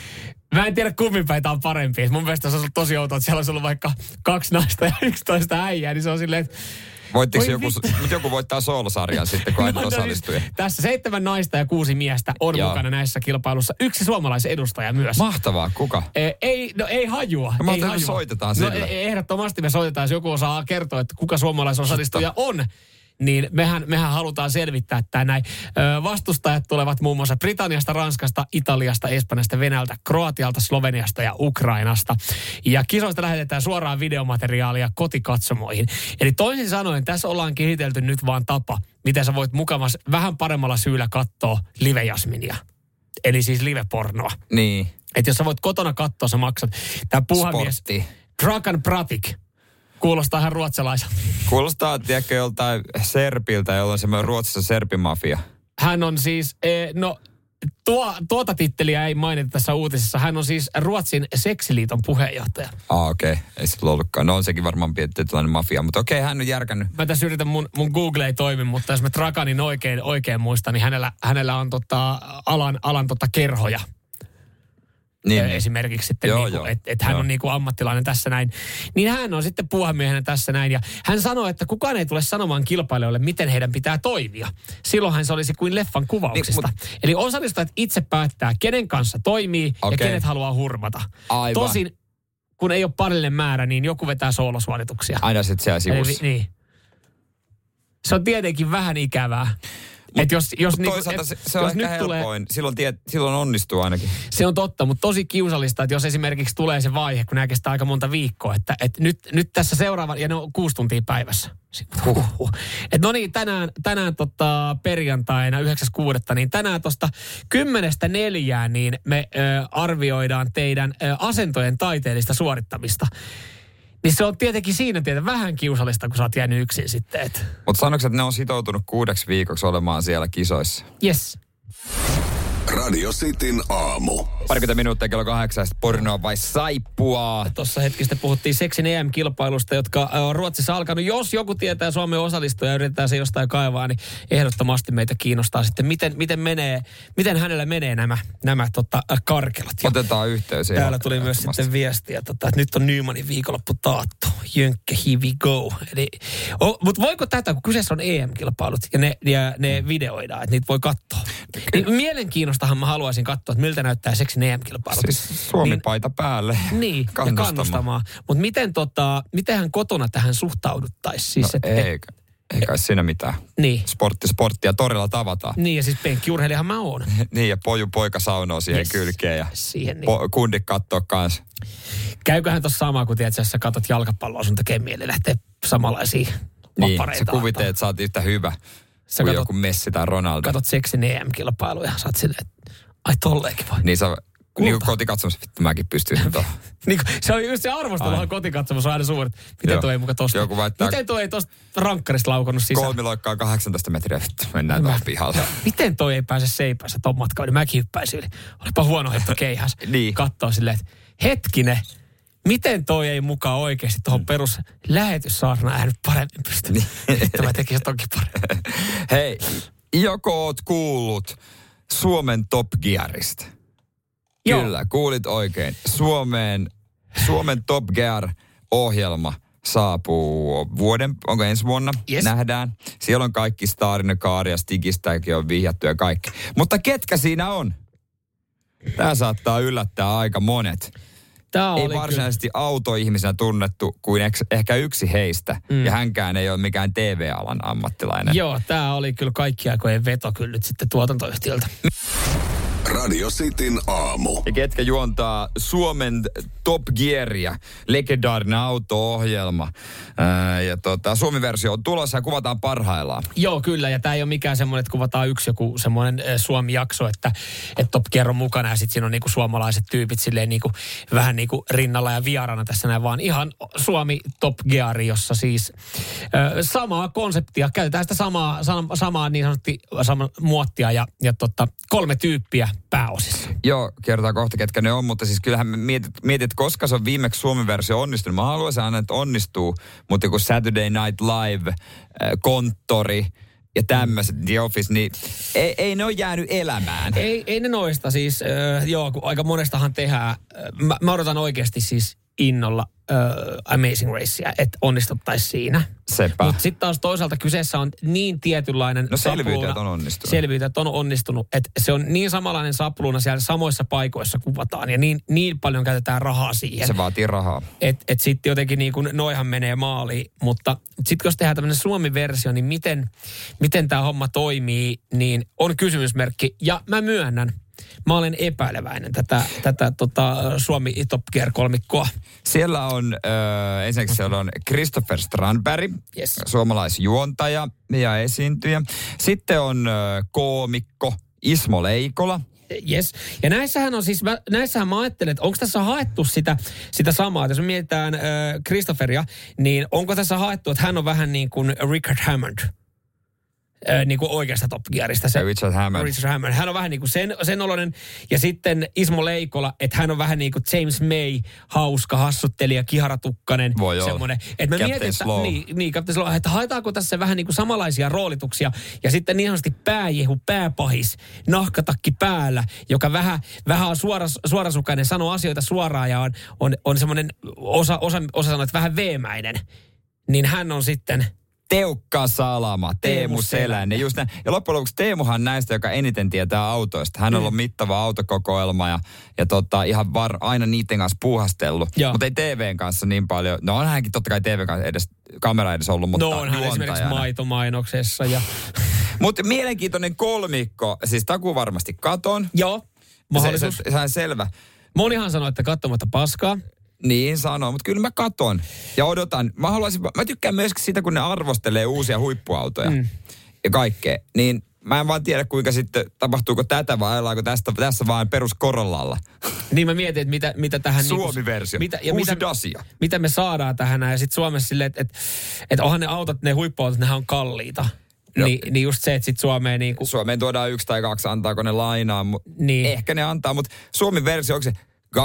Mä en tiedä kummin päin tää on parempi. Mun mielestä se on ollut tosi outoa, että siellä olisi ollut vaikka kaksi naista ja 11 äijää, niin se on silleen, että Voittiko Voi joku, mut joku voittaa soolosarjan sitten, kun aina [LAUGHS] No, no, osallistuja? siis Tässä seitsemän naista ja kuusi miestä on Joo. mukana näissä kilpailussa. Yksi suomalaisen edustaja myös. Mahtavaa, kuka? Eh, Ei, no ei hajua. No ei että soitetaan no, sille. e- ehdottomasti me soitetaan, jos joku osaa kertoa, että kuka suomalaisosallistuja on. Niin mehän, mehän halutaan selvittää tämä näin. Ö, vastustajat tulevat muun muassa Britanniasta, Ranskasta, Italiasta, Espanjasta, Venäjältä, Kroatialta, Sloveniasta ja Ukrainasta. Ja kisoista lähetetään suoraan videomateriaalia kotikatsomoihin. Eli toisin sanoen tässä ollaan kehitelty nyt vaan tapa, miten sä voit mukamas vähän paremmalla syyllä katsoa live-jasminia. Eli siis live-pornoa. Niin, Että jos sä voit kotona katsoa, sä maksat. Tämä puuhamies sportti. Dragan Pratik kuulostaa ihan ruotsalaiselta. Kuulostaa, tiedätkö, joltain serpiltä, jolla on semmoinen Ruotsissa serpimafia. Hän on siis, eh, no tuo, tuota titteliä ei mainita tässä uutisessa. Hän on siis Ruotsin seksiliiton puheenjohtaja. Ah, okei. Okay. Ei sillä ollutkaan. No on sekin varmaan tietynlainen mafia, mutta okei, okay, hän on järkännyt. Mä tässä yritän, mun, mun Google ei toimi, mutta jos mä Draganin oikein, oikein muistan, niin hänellä, hänellä on tota, alan, alan tota kerhoja. Niin, niin. esimerkiksi sitten, Joo, niinku, joo. että et hän Joo. on niinku ammattilainen tässä näin. Niin hän on sitten puuhamiehenä tässä näin. Ja hän sanoi, että kukaan ei tule sanomaan kilpailijoille, miten heidän pitää toimia. Silloinhan se olisi kuin leffan kuvauksista. Niin, Eli osallistujat itse päättää, kenen kanssa toimii ja Okei. kenet haluaa hurmata. Aivan. Tosin, kun ei ole parillinen määrä, niin joku vetää soolosuorituksia. Aina sitten siellä Eli, sivussa. vi- niin. Se on tietenkin vähän ikävää. Et jos, jos, Mut niinku, toisaalta et, se, se on jos nyt tulee, helpoin. Silloin, tiet, silloin onnistuu ainakin. se on totta, mutta tosi kiusallista, että jos esimerkiksi tulee se vaihe, kun nämä kestää aika monta viikkoa, että, että nyt, nyt tässä seuraava, ja ne on kuusi tuntia päivässä. Huhhuh. Et no niin, tänään, tänään tota perjantaina 9.6. niin tänään tuosta kymmenestä neljään niin me ö, arvioidaan teidän ö, asentojen taiteellista suorittamista. Niin se on tietenkin siinä tietenkin vähän kiusallista, kun sä oot jäänyt yksin sitten, Mutta sanoiko, että ne on sitoutunut kuudeksi viikoksi olemaan siellä kisoissa? yes. Radio Cityn aamu. Parikymmentä minuuttia kello kahdeksan, pornoa vai saippua? Tuossa hetki sitten puhuttiin seksin EM-kilpailusta, jotka on Ruotsissa alkanut. Jos joku tietää Suomen osallistuja ja yritetään se jostain kaivaa, niin ehdottomasti meitä kiinnostaa sitten, miten, miten, menee, miten hänellä menee nämä, nämä tota, karkelat. Ja Otetaan yhteys. Täällä tuli myös sitten viestiä, tota, että nyt on Nymanin viikonloppu taattu. Jönkkä, here we go. Eli, o, mutta voiko tätä, kun kyseessä on EM-kilpailut ja ne, ja ne videoidaan, että niitä voi katsoa. Niin mielenkiinnosta mielenkiinnostahan mä haluaisin katsoa, että miltä näyttää seksin EM-kilpailu. Siis Suomi-paita päälle. Niin, kannustamaan. ja kannustamaan. Mutta miten tota, mitenhän kotona tähän suhtauduttaisiin? Siis, No, et- eikä, eikä kai siinä mitään. Niin. Sportti, sporttia torilla tavataan. Niin, ja siis penkkiurheilijahan mä oon. [LAUGHS] Niin, ja poju poika saunoo siihen Yes. kylkeen ja Siihen niin. po, kundit kattoo kanssa. Käyköhän tuossa sama, kun tiedät, jos sä katot jalkapalloa, sun tekee mieli lähteä samanlaisia Niin, sä kuvittelet, antaa. että sä oot yhtä hyvä Sä kuin katot, joku Messi tai Ronaldo. katot seksin EM-kilpailuja, sä oot silleen, että ai tolleenkin voi. Niin sä niin kuin Kulta. kotikatsomassa, vittu mäkin pystyn tuohon. [LAUGHS] Niin, kuin- se on just se arvosteluhan kotikatsomus on aina suuri. että Miten Joo. tuo ei muka tosta? Joku väittää- Miten tuo ei tosta rankkarista laukannut sisään? Kolmiloikkaa 18 metriä, vittu, mennään tuohon pihalle. [LAUGHS] Miten toi ei pääse seipäässä ton matkaan, niin mäkin hyppäisin yli. Olipa huono hetto keihäs. Niin. Kattoo silleen, että hetkinen, miten toi ei mukaan oikeasti tuohon perus lähetyssaarnaan nyt paremmin pysty. Niin. Että mä tekisin tonkin paremmin. [LAUGHS] Hei, joko oot kuullut Suomen Top Gearista? Joo. Kyllä, kuulit oikein. Suomeen, Suomen Top Gear-ohjelma saapuu vuoden, onko ensi vuonna, Yes. nähdään. Siellä on kaikki Starina, Kaari ja Stigistäkin on vihjattu ja kaikki. Mutta ketkä siinä on? Tämä saattaa yllättää aika monet. Tää Ei varsinaisesti autoihmisenä tunnettu kuin eks- ehkä yksi heistä. Mm. Ja hänkään ei ole mikään TV-alan ammattilainen. Kyllä, joo, tää oli kyllä kaikki aikojen veto kyllä nyt sitten tuotantoyhtiöltä. Radio Cityn aamu. Ja ketkä juontaa Suomen Top Gearia, legendaarinen auto-ohjelma. Ää, ja tota, Suomi-versio on tulossa ja kuvataan parhaillaan. Joo, kyllä. Ja tämä ei ole mikään semmoinen, että kuvataan yksi joku semmoinen eh, Suomi-jakso, että, että Top Gear on mukana ja sitten siinä on niinku suomalaiset tyypit silleen niinku, vähän niinku rinnalla ja vieraana tässä näin, vaan ihan Suomi Top Gear, jossa siis ö, samaa konseptia, käytetään sitä samaa, sam- samaa niin sanotusti samaa muottia ja, ja tota, kolme tyyppiä pääosissa. Joo, kerrotaan kohta, ketkä ne on, mutta siis kyllähän mietit, mietit koska se on viimeksi Suomen-versio onnistunut. Mä haluaisin aina, että onnistuu, mutta joku Saturday Night Live, äh, konttori ja tämmöiset, The Office, niin ei, ei ne ole jäänyt elämään. Ei, ei ne noista siis, äh, joo, kun aika monestahan tehdään. Äh, mä, mä odotan oikeasti siis innolla äh, Amazing Racea, että onnistuttaisiin siinä. Sepä. Mutta sitten taas toisaalta kyseessä on niin tietynlainen No selviytyjät sapluuna- on onnistunut. Selviytyjät on onnistunut, että se on niin samanlainen sapluuna siellä samoissa paikoissa kuvataan ja niin, niin paljon käytetään rahaa siihen. Se vaatii rahaa. Että et sitten jotenkin niin kuin noihan menee maaliin. Mutta sitten jos tehdään tämmöinen Suomi-versio, niin miten, miten tämä homma toimii, niin on kysymysmerkki. Ja mä myönnän, mä olen epäileväinen tätä, tätä tota, Suomi Top Gear kolmikkoa. Siellä on, äh, ensinnäkin siellä on Christopher Strandberg, Yes. suomalaisjuontaja ja esiintyjä. Sitten on äh, koomikko Ismo Leikola. Yes. Ja näissähän on siis, mä, näissähän mä ajattelen, että onko tässä haettu sitä, sitä samaa. Jos me mietitään äh, Christopheria, niin onko tässä haettu, että hän on vähän niin kuin Richard Hammond. Äh, niin kuin oikeasta Top Gearista. Se, Richard Hammond. Richard Hammond. Hän on vähän niin kuin sen, sen oloinen. Ja sitten Ismo Leikola, että hän on vähän niin kuin James May, hauska, hassuttelija, kiharatukkanen. Voi semmoinen. Että mä Captain mietin, että, niin, niin, Captain Slow, että haetaanko tässä vähän niin kuin samanlaisia roolituksia. Ja sitten niin sanotusti pääjehu, pääpahis, nahkatakki päällä, joka vähän, vähän on suoras, suorasukainen, sanoo asioita suoraan ja on, on, on semmoinen, osa, osa, osa sanoo, että vähän veemäinen. Niin hän on sitten Teukka Salama, Teemu. Selänen. Just näin. Ja loppujen lopuksi Teemuhan näistä, joka eniten tietää autoista. Hän on ollut mittava autokokoelma ja, ja tota, ihan var, aina niiden kanssa puuhastellut. Mutta ei TVn kanssa niin paljon. No on hänkin totta kai TVn kanssa edes, kamera edes ollut, mutta no on hän esimerkiksi maitomainoksessa. Ja, [LAUGHS] Mutta mielenkiintoinen kolmikko. Siis Taku varmasti katon. joo, mahdollisuus. Se, se, se on selvä. Monihan sanoo, että katsomatta paskaa. Niin sanoo, mutta kyllä mä katon ja odotan. Mä, haluaisin, mä tykkään myöskin sitä, kun ne arvostelee uusia huippuautoja mm. ja kaikkea. Niin mä en vaan tiedä, kuinka sitten, tapahtuuko tätä vai ollaanko tästä, tässä vaan peruskorollalla. Niin mä mietin, että mitä, mitä tähän... niinku- Suomi-versio. Mitä, ja Uusi mitä, Dacia. mitä me saadaan tähän näin. Ja sitten Suomessa silleen, että et, et onhan ne autot, ne huippuautot, nehän on kalliita. Joo. Ni, niin just se, että sitten Suomeen niinku... Suomeen tuodaan yksi tai kaksi, antaako ne lainaa. Mu- Niin. Ehkä ne antaa, mutta Suomi-versio, onko se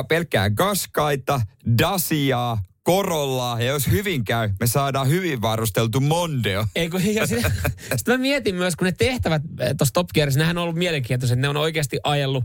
pelkkää gaskaita, Daciaa, Korollaa, ja jos hyvin käy, me saadaan hyvin varusteltu Mondeo. Ei, kun, ja sitten, [LAUGHS] sitten mä mietin myös, kun ne tehtävät tuossa Top Gearissa, nehän on ollut mielenkiintoiset. Ne on oikeasti ajellut,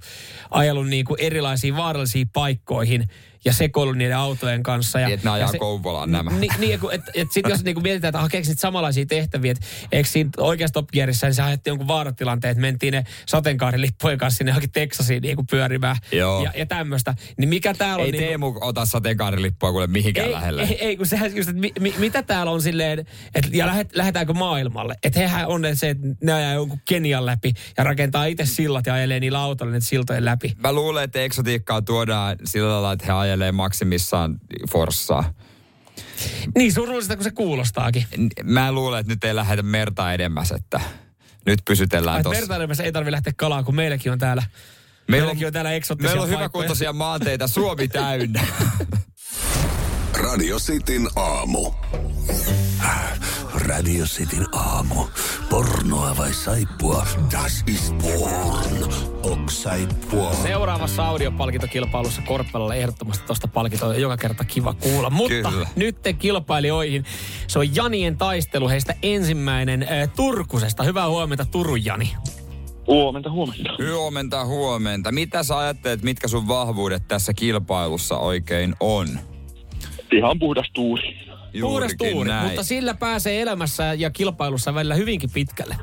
ajellut niinku erilaisiin vaarallisiin paikkoihin. Ja sekoillut niiden autojen kanssa. Ja, Niin, että ne ajaa ja se, Kouvolaan nämä. Niin, niin et, et sit jos niinku mietitään, että hakeeko niitä samanlaisia tehtäviä, että eikö siinä oikeassa Top Gearissa, niin se aiheutti jonkun vaaratilanteen, että mentiin ne sateenkaarilippujen kanssa sinne johonkin Texasiin niinku pyörimään Joo. ja, ja tämmöistä. Niin mikä täällä on... Ei niinku, Teemu ota sateenkaarilippua kuule mihinkään ei, lähelle. ei, ei, kun sehän just, että mi, mi, mitä täällä on silleen, että ja lähet, lähdetäänkö maailmalle. Että hehän on ne se, että ne ajaa jonkun Kenian läpi ja rakentaa itse sillat ja ajelee niillä autoilla niitä siltojen läpi. Mä luulen, että eksotiikkaa tuodaan sillä lailla, että he ajelee maksimissaan forssaa. Niin surullista kuin se kuulostaakin. Mä luulen, että nyt ei lähdetä merta edemmäs, että nyt pysytellään Ai, tossa. Vertailemassa ei tarvitse lähteä kalaan, kun meilläkin on täällä. Meillä on, meilläkin on täällä eksottisia meillä on hyväkuntoisia maanteita, Suomi täynnä. [LAUGHS] Radio Cityn aamu. Radio Cityn aamu. Pornoa vai saippua? Das is porn. Ok saippua. Seuraavassa audiopalkintokilpailussa Korppelalle ehdottomasti tuosta palkintoa on joka kerta kiva kuulla. Mutta Kyllä. nyt te kilpailijoihin. Se on Janien taistelu. Heistä ensimmäinen äh, Turkusesta. Hyvää huomenta Turun Jani. Huomenta, huomenta. Huomenta, huomenta. Mitä sä ajattelet, mitkä sun vahvuudet tässä kilpailussa oikein on? Ihan puhdas tuuri. Puhdas tuuri, näin. mutta sillä pääsee elämässä ja kilpailussa välillä hyvinkin pitkälle.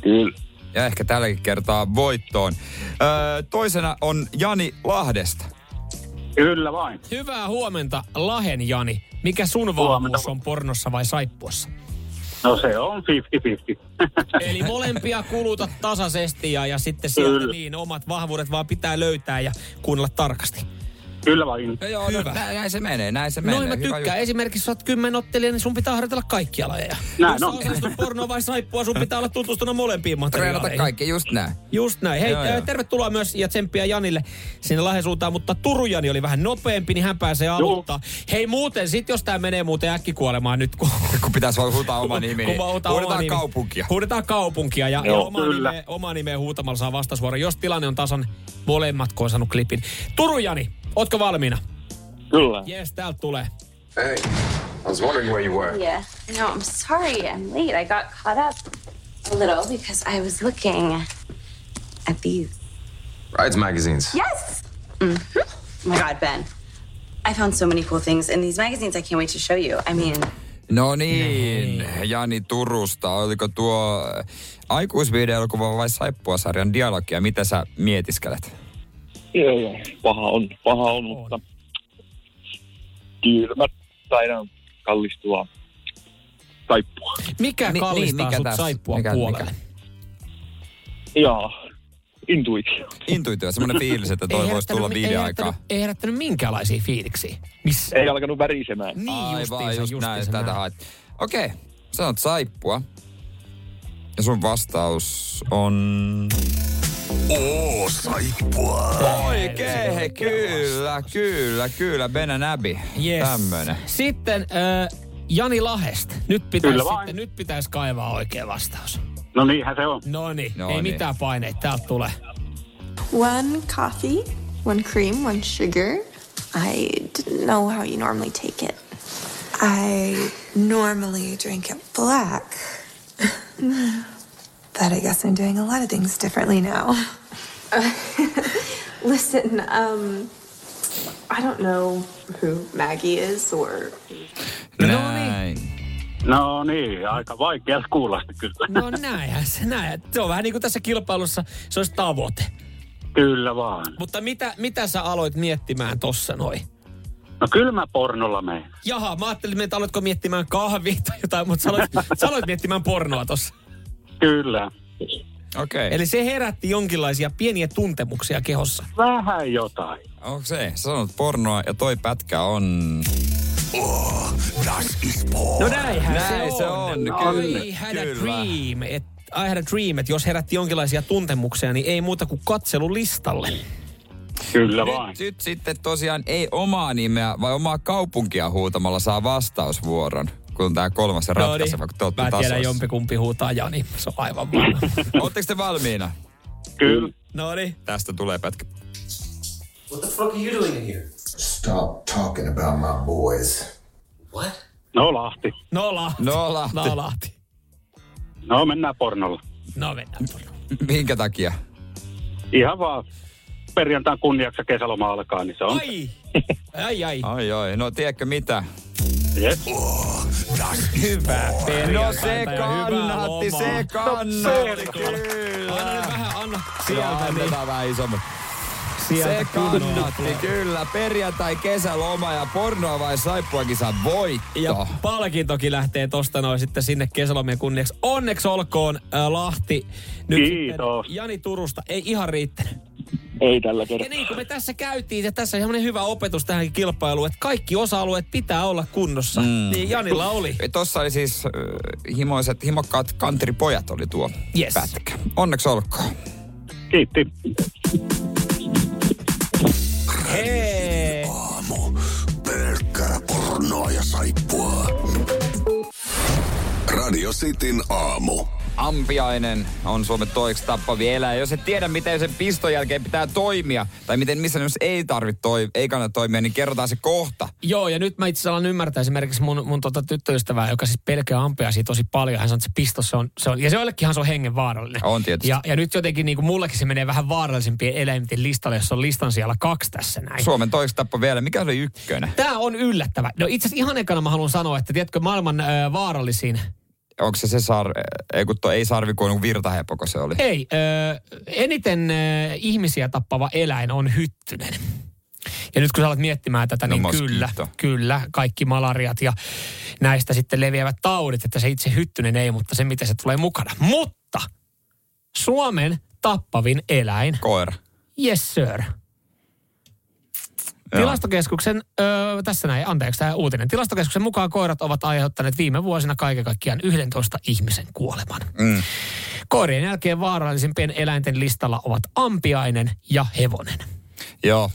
Kyllä. Ja ehkä tälläkin kertaa voittoon. Öö, toisena on Jani Lahdesta. Kyllä vain. Hyvää huomenta Lahen Jani. Mikä sun vahvuus on pornossa vai saippuassa? No se on 50-50. [LAUGHS] Eli molempia kulutat tasaisesti ja, ja sitten sieltä Kyllä. niin omat vahvuudet vaan pitää löytää ja kuunnella tarkasti. Kyllä vain. No joo, Hyvä. No, näin, näin se menee, näin se menee. Noin mä Hyvä tykkään. Esimerkiksi jos sä oot kymmenottelija, niin sun pitää harjoitella kaikkia lajeja. Näin jos on. sä osallistut pornoa vai saippua, sun pitää olla tutustunut molempiin juttu. Treenata materiaaleihin. kaikki, just näin. Just näin. Hei, Joo, joo, joo. tervetuloa myös ja tsemppiä Janille sinne Lahden suuntaan, mutta Turun Jani oli vähän nopeampi, niin hän pääsee aloittaa. Hei muuten, sit jos tää menee muuten äkkikuolemaan nyt, kun [LAUGHS] Kun pitäisi vaan huutaa oma nimi, [LAUGHS] kun huudetaan oma nimi. kaupunkia. Huudetaan kaupunkia ja, ja Joo, oma, kyllä. nimeä, oma nimeä huutamalla saa vastasuora. Jos tilanne on tasan, molemmat kun on saanut klipin. Turun Jani, ootko valmiina? Kyllä. Jes, täältä tulee. Hey, I was wondering where you were. Yeah. No, I'm sorry I'm late. I got caught up a little because I was looking at these. Rides magazines. Yes! Mm-hmm. Oh my God, Ben. I found so many cool things in these magazines I can't wait to show you. I mean, No niin, Jani Turusta. Oliko tuo aikuisvideoelokuva vai saippuasarjan dialogia? Mitä sä mietiskelet? Joo, joo. Paha on, paha on, mutta kyllä mä taidan kallistua saippua. Mikä Ni- niin, kallistaa mikä sut tässä? saippua Mikä- puolelle? mikä? Ja intuitio. Intuitio, semmoinen fiilis, että toi voisi tulla viiden aikaa. ei herättänyt minkälaisia fiiliksiä. Missä? Ei alkanut värisemään. Niin Aivan, justiinsa, just näin, justiinsa tätä näin. haet. Okei, sanot saippua. Ja sun vastaus on... Oo, saippua. Oikein, hei, kyllä, kyllä, kyllä, Ben Abbey. Yes. Tämmönen. Sitten äh, Jani Lahesta. Nyt pitäisi, sitten, nyt pitäisi kaivaa oikea vastaus. No niinhän se on. No niin, No ei niin. mitään paineita. Täältä tulee. One coffee, one cream, one sugar. I didn't know how you normally take it. I normally drink it black. [LAUGHS] but I guess I'm doing a lot of things differently now. [LAUGHS] Listen, um, I don't know who Maggie is or Näin. No niin, aika vaikea kuulosti kyllä. No näinhän se, näin. Se on vähän niin kuin tässä kilpailussa, se olisi tavoite. Kyllä vaan. Mutta mitä, mitä sä aloit miettimään tossa noin? No kyllä mä pornolla menen. Jaha, mä ajattelin, että aloitko miettimään kahvia tai jotain, mutta sä aloit, sä aloit miettimään pornoa tossa. Kyllä. Okei. Eli se herätti jonkinlaisia pieniä tuntemuksia kehossa. Vähän jotain. Onko se? Sä sanot pornoa ja toi pätkä on... Das is porn. No näinhän Näin se se on. on, I kyllä, had a kyllä. dream. Et, I had a dream, että jos herätti jonkinlaisia tuntemuksia, niin ei muuta kuin katselu listalle. Kyllä vain. Nyt, nyt sitten tosiaan ei omaa nimeä, vai omaa kaupunkia huutamalla saa vastausvuoron, kun tämä kolmas ja ratkaiseva, kun te olette No niin. Mä tiedän jompikumpi huutaa Jani. Se on aivan varma. [LAUGHS] Oletteko te valmiina? Kyllä. no niin. Tästä tulee pätkä. Stop talking about my boys. No Lahti. No Lahti. No Lahti. No Lahti. No mennään pornolla. No mennään tuonne. Minkä takia? Ihan vaan perjantain kunniaksi kesäloma alkaa, niin se on Ai, Ai ai. Ai ai, no tiedätkö mitä? Yes. Hyvää No se perjantaita ja hyvää kannatti, se kannatti, kyllä. Anna nyt vähän, anna Sieltä sieltä. Niin, annetaan vähän isommat. sieltä Se kannatti, kyllä. Perjantai, kesäloma ja pornoa vai saippua kisan voitto. Ja palkintokin lähtee tosta noin sitten sinne kesälomien kunniaksi. Onneksi olkoon äh, Lahti. Nyt Kiitos. sitten Jani Turusta. Ei ihan riittänyt. Ei tällä Ja kertaa. niin kuin me tässä käytiin, ja tässä on semmoinen hyvä opetus tähän kilpailuun, että kaikki osa-alueet pitää olla kunnossa. Mm. Niin Janilla oli. Tossa oli siis äh, himoiset, himokkaat kantripojat oli tuo Yes. pätkä. Onneksi olkoon. Kiitti. Hei! Aamu. Pelkkää pornoa ja saippua. Radio Cityn aamu. Ampiainen on Suomen toiksi tappavia eläin. Jos et tiedä, miten sen piston jälkeen pitää toimia, tai miten missä jos ei tarvitse toi, ei kannata toimia, niin kerrotaan se kohta. Joo, ja nyt mä itse asiassa alan ymmärtää esimerkiksi mun, mun tota tyttöystävää, joka siis pelkää ampiaisia tosi paljon. Hän sanoo, että se pistos se on, se on ja se joillekinhan se on hengen vaarallinen. On tietysti. Ja, ja nyt jotenkin niin kuin mullekin se menee vähän vaarallisempien eläinten listalle, jos on listan siellä kaksi tässä näin. Suomen toiksi tappavia eläin. Mikä oli ykkönen? Tämä on yllättävä. No itse asiassa ihan ekana mä haluan sanoa, että tiedätkö maailman äh, vaarallisin Onko se se sar... Ei kun tuo ei sarvi kuin virtahepoko se oli. Ei, ö, eniten ö, ihmisiä tappava eläin on hyttynen. Ja nyt kun sä alat miettimään tätä, No, niin moskiitto. kyllä, kyllä, kaikki malariat ja näistä sitten leviävät taudit, että se itse hyttynen ei, mutta se miten se tulee mukana. Mutta Suomen tappavin eläin, Koira. yes sir. Joo. Tilastokeskuksen, öö, tässä näin, anteeksi tämä uutinen. Tilastokeskuksen mukaan koirat ovat aiheuttaneet viime vuosina kaiken kaikkiaan 11 ihmisen kuoleman. Mm. Koirien jälkeen vaarallisimpien eläinten listalla ovat ampiainen ja hevonen. Joo.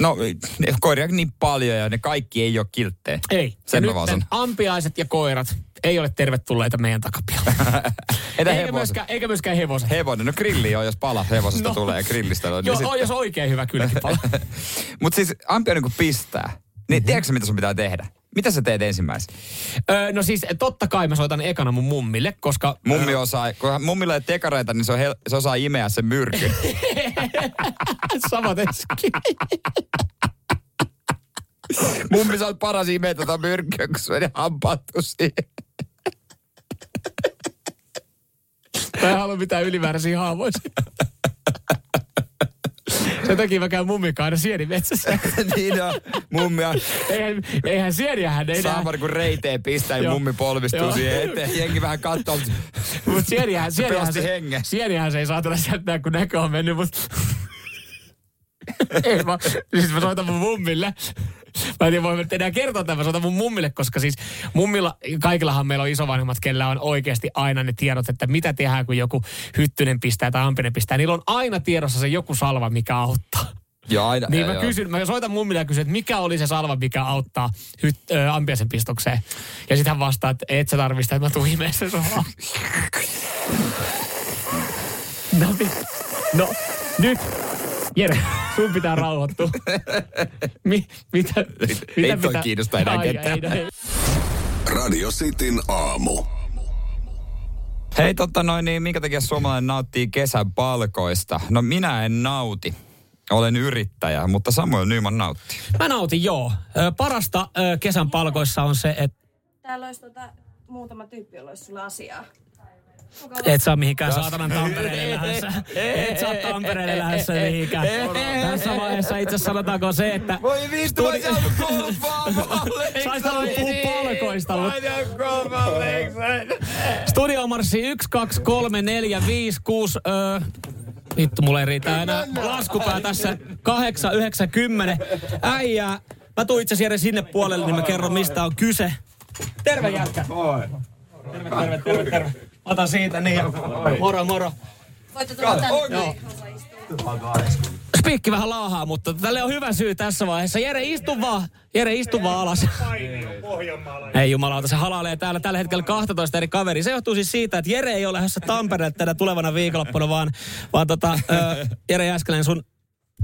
No, ne koiria niin paljon ja ne kaikki ei ole kilttejä. Ei. Sen ja mä nyt ampiaiset ja koirat ei ole tervetulleita meidän takapialle. [LAUGHS] Eikä, hevoset? myöskään, eikä myöskään hevoset. Hevonen, no grilli on, jos pala hevosesta No. tulee grillistä on. Joo, niin on, jos oikein hyvä kylkipala. [LAUGHS] Mutta siis ampiainen kun pistää, niin Mhm. tiedätkö mitä sun pitää tehdä? Mitä sä teet ensimmäisenä? öö, no siis totta kai mä soitan ekana mun mummille, koska... Mummi osaa, kun mummilla ei tekareita, niin se, on hel- se osaa imeä sen myrkyn. [LAUGHS] Sama teski. Mummi, sä oot paras imeä tota myrkkyä, kun se meni hampaattu siihen. Mä en halua mitään ylimääräisiä haavoisia. [LAUGHS] Sen takia mä käyn mummikaan aina sienimetsässä. [LAUGHS] niin on, mummi on Eihän, eihän sieniähän ei saamari kun reiteen pistää, niin Joo. mummi polvistuu siihen eteen. Jengi vähän katsoo, mutta Mutta sieniähän, sieniähän, se, sieniähän se ei saatana sieltä kun näkö on mennyt, mutta... [LAUGHS] ei mä, siis mä soitan mun mummille. [LAUGHS] Mä en tiedä, voin enää kertoa tämän, mä mun mummille, koska siis mummilla, kaikillahan meillä on isovanhemmat, kellä on oikeasti aina ne tiedot, että mitä tehdään, kun joku hyttynen pistää tai ampinen pistää. Niillä on aina tiedossa se joku salva, mikä auttaa. joo, aina. Niin mä joo. kysyn, mä soitan mummille ja kysyn, että mikä oli se salva, mikä auttaa hyt, ö, ampiaisen pistokseen. Ja sitten hän vastaa, että et sä tarvitse sitä, että mä tuun imeen sen suoraan. [LAUGHS] No, mi- no, nyt. Jere, sun pitää rauhoittua. [LAUGHS] Mi, mitä, mitä toi kiinnosta enää Ai, ketään. ei, ei. Radio Cityn aamu. Hei, totta noin, niin minkä takia suomalainen nauttii kesän palkoista? No minä en nauti. Olen yrittäjä, mutta Samuel Nyman nauttii. Mä nautin, joo. Ö, Parasta ö, kesän palkoissa on se, että Täällä olisi tota, muutama tyyppi, jolla olisi sulle asiaa. Et saa mihinkään saatanan Tampereelle lähdössä. [LAUGHS] Et saa Tampereelle lähdössä mihinkään. Tässä vaiheessa itse asiassa sanotaanko se, että... Voi vittu, mä olisin halunnut kuulla Saisit halunnut puhua palkoista, mutta... Studiomarssi 1, 2, 3, 4, 5, 6, öö, Vittu, mulla ei riitä enää laskupää tässä. 8, 9, 10. Äijää. Mä tuun itse asiassa sinne puolelle, niin mä kerron mistä on kyse. Terve jätkä. Terve, terve, terve, terve. Otan siitä niin. Moro, moro. Voitte tulla tänne. Joo. Spiikki vähän laahaa, mutta tälle on hyvä syy tässä vaiheessa. Jere, istu vaan. Jere, istu vaan alas. Ei jumalauta, se halailee täällä tällä hetkellä 12 eri kaveri. Se johtuu siis siitä, että Jere ei ole lähdössä Tampereelle tänä tulevana viikonloppuna, vaan, vaan tota, ö, Jere Jääskeläinen sun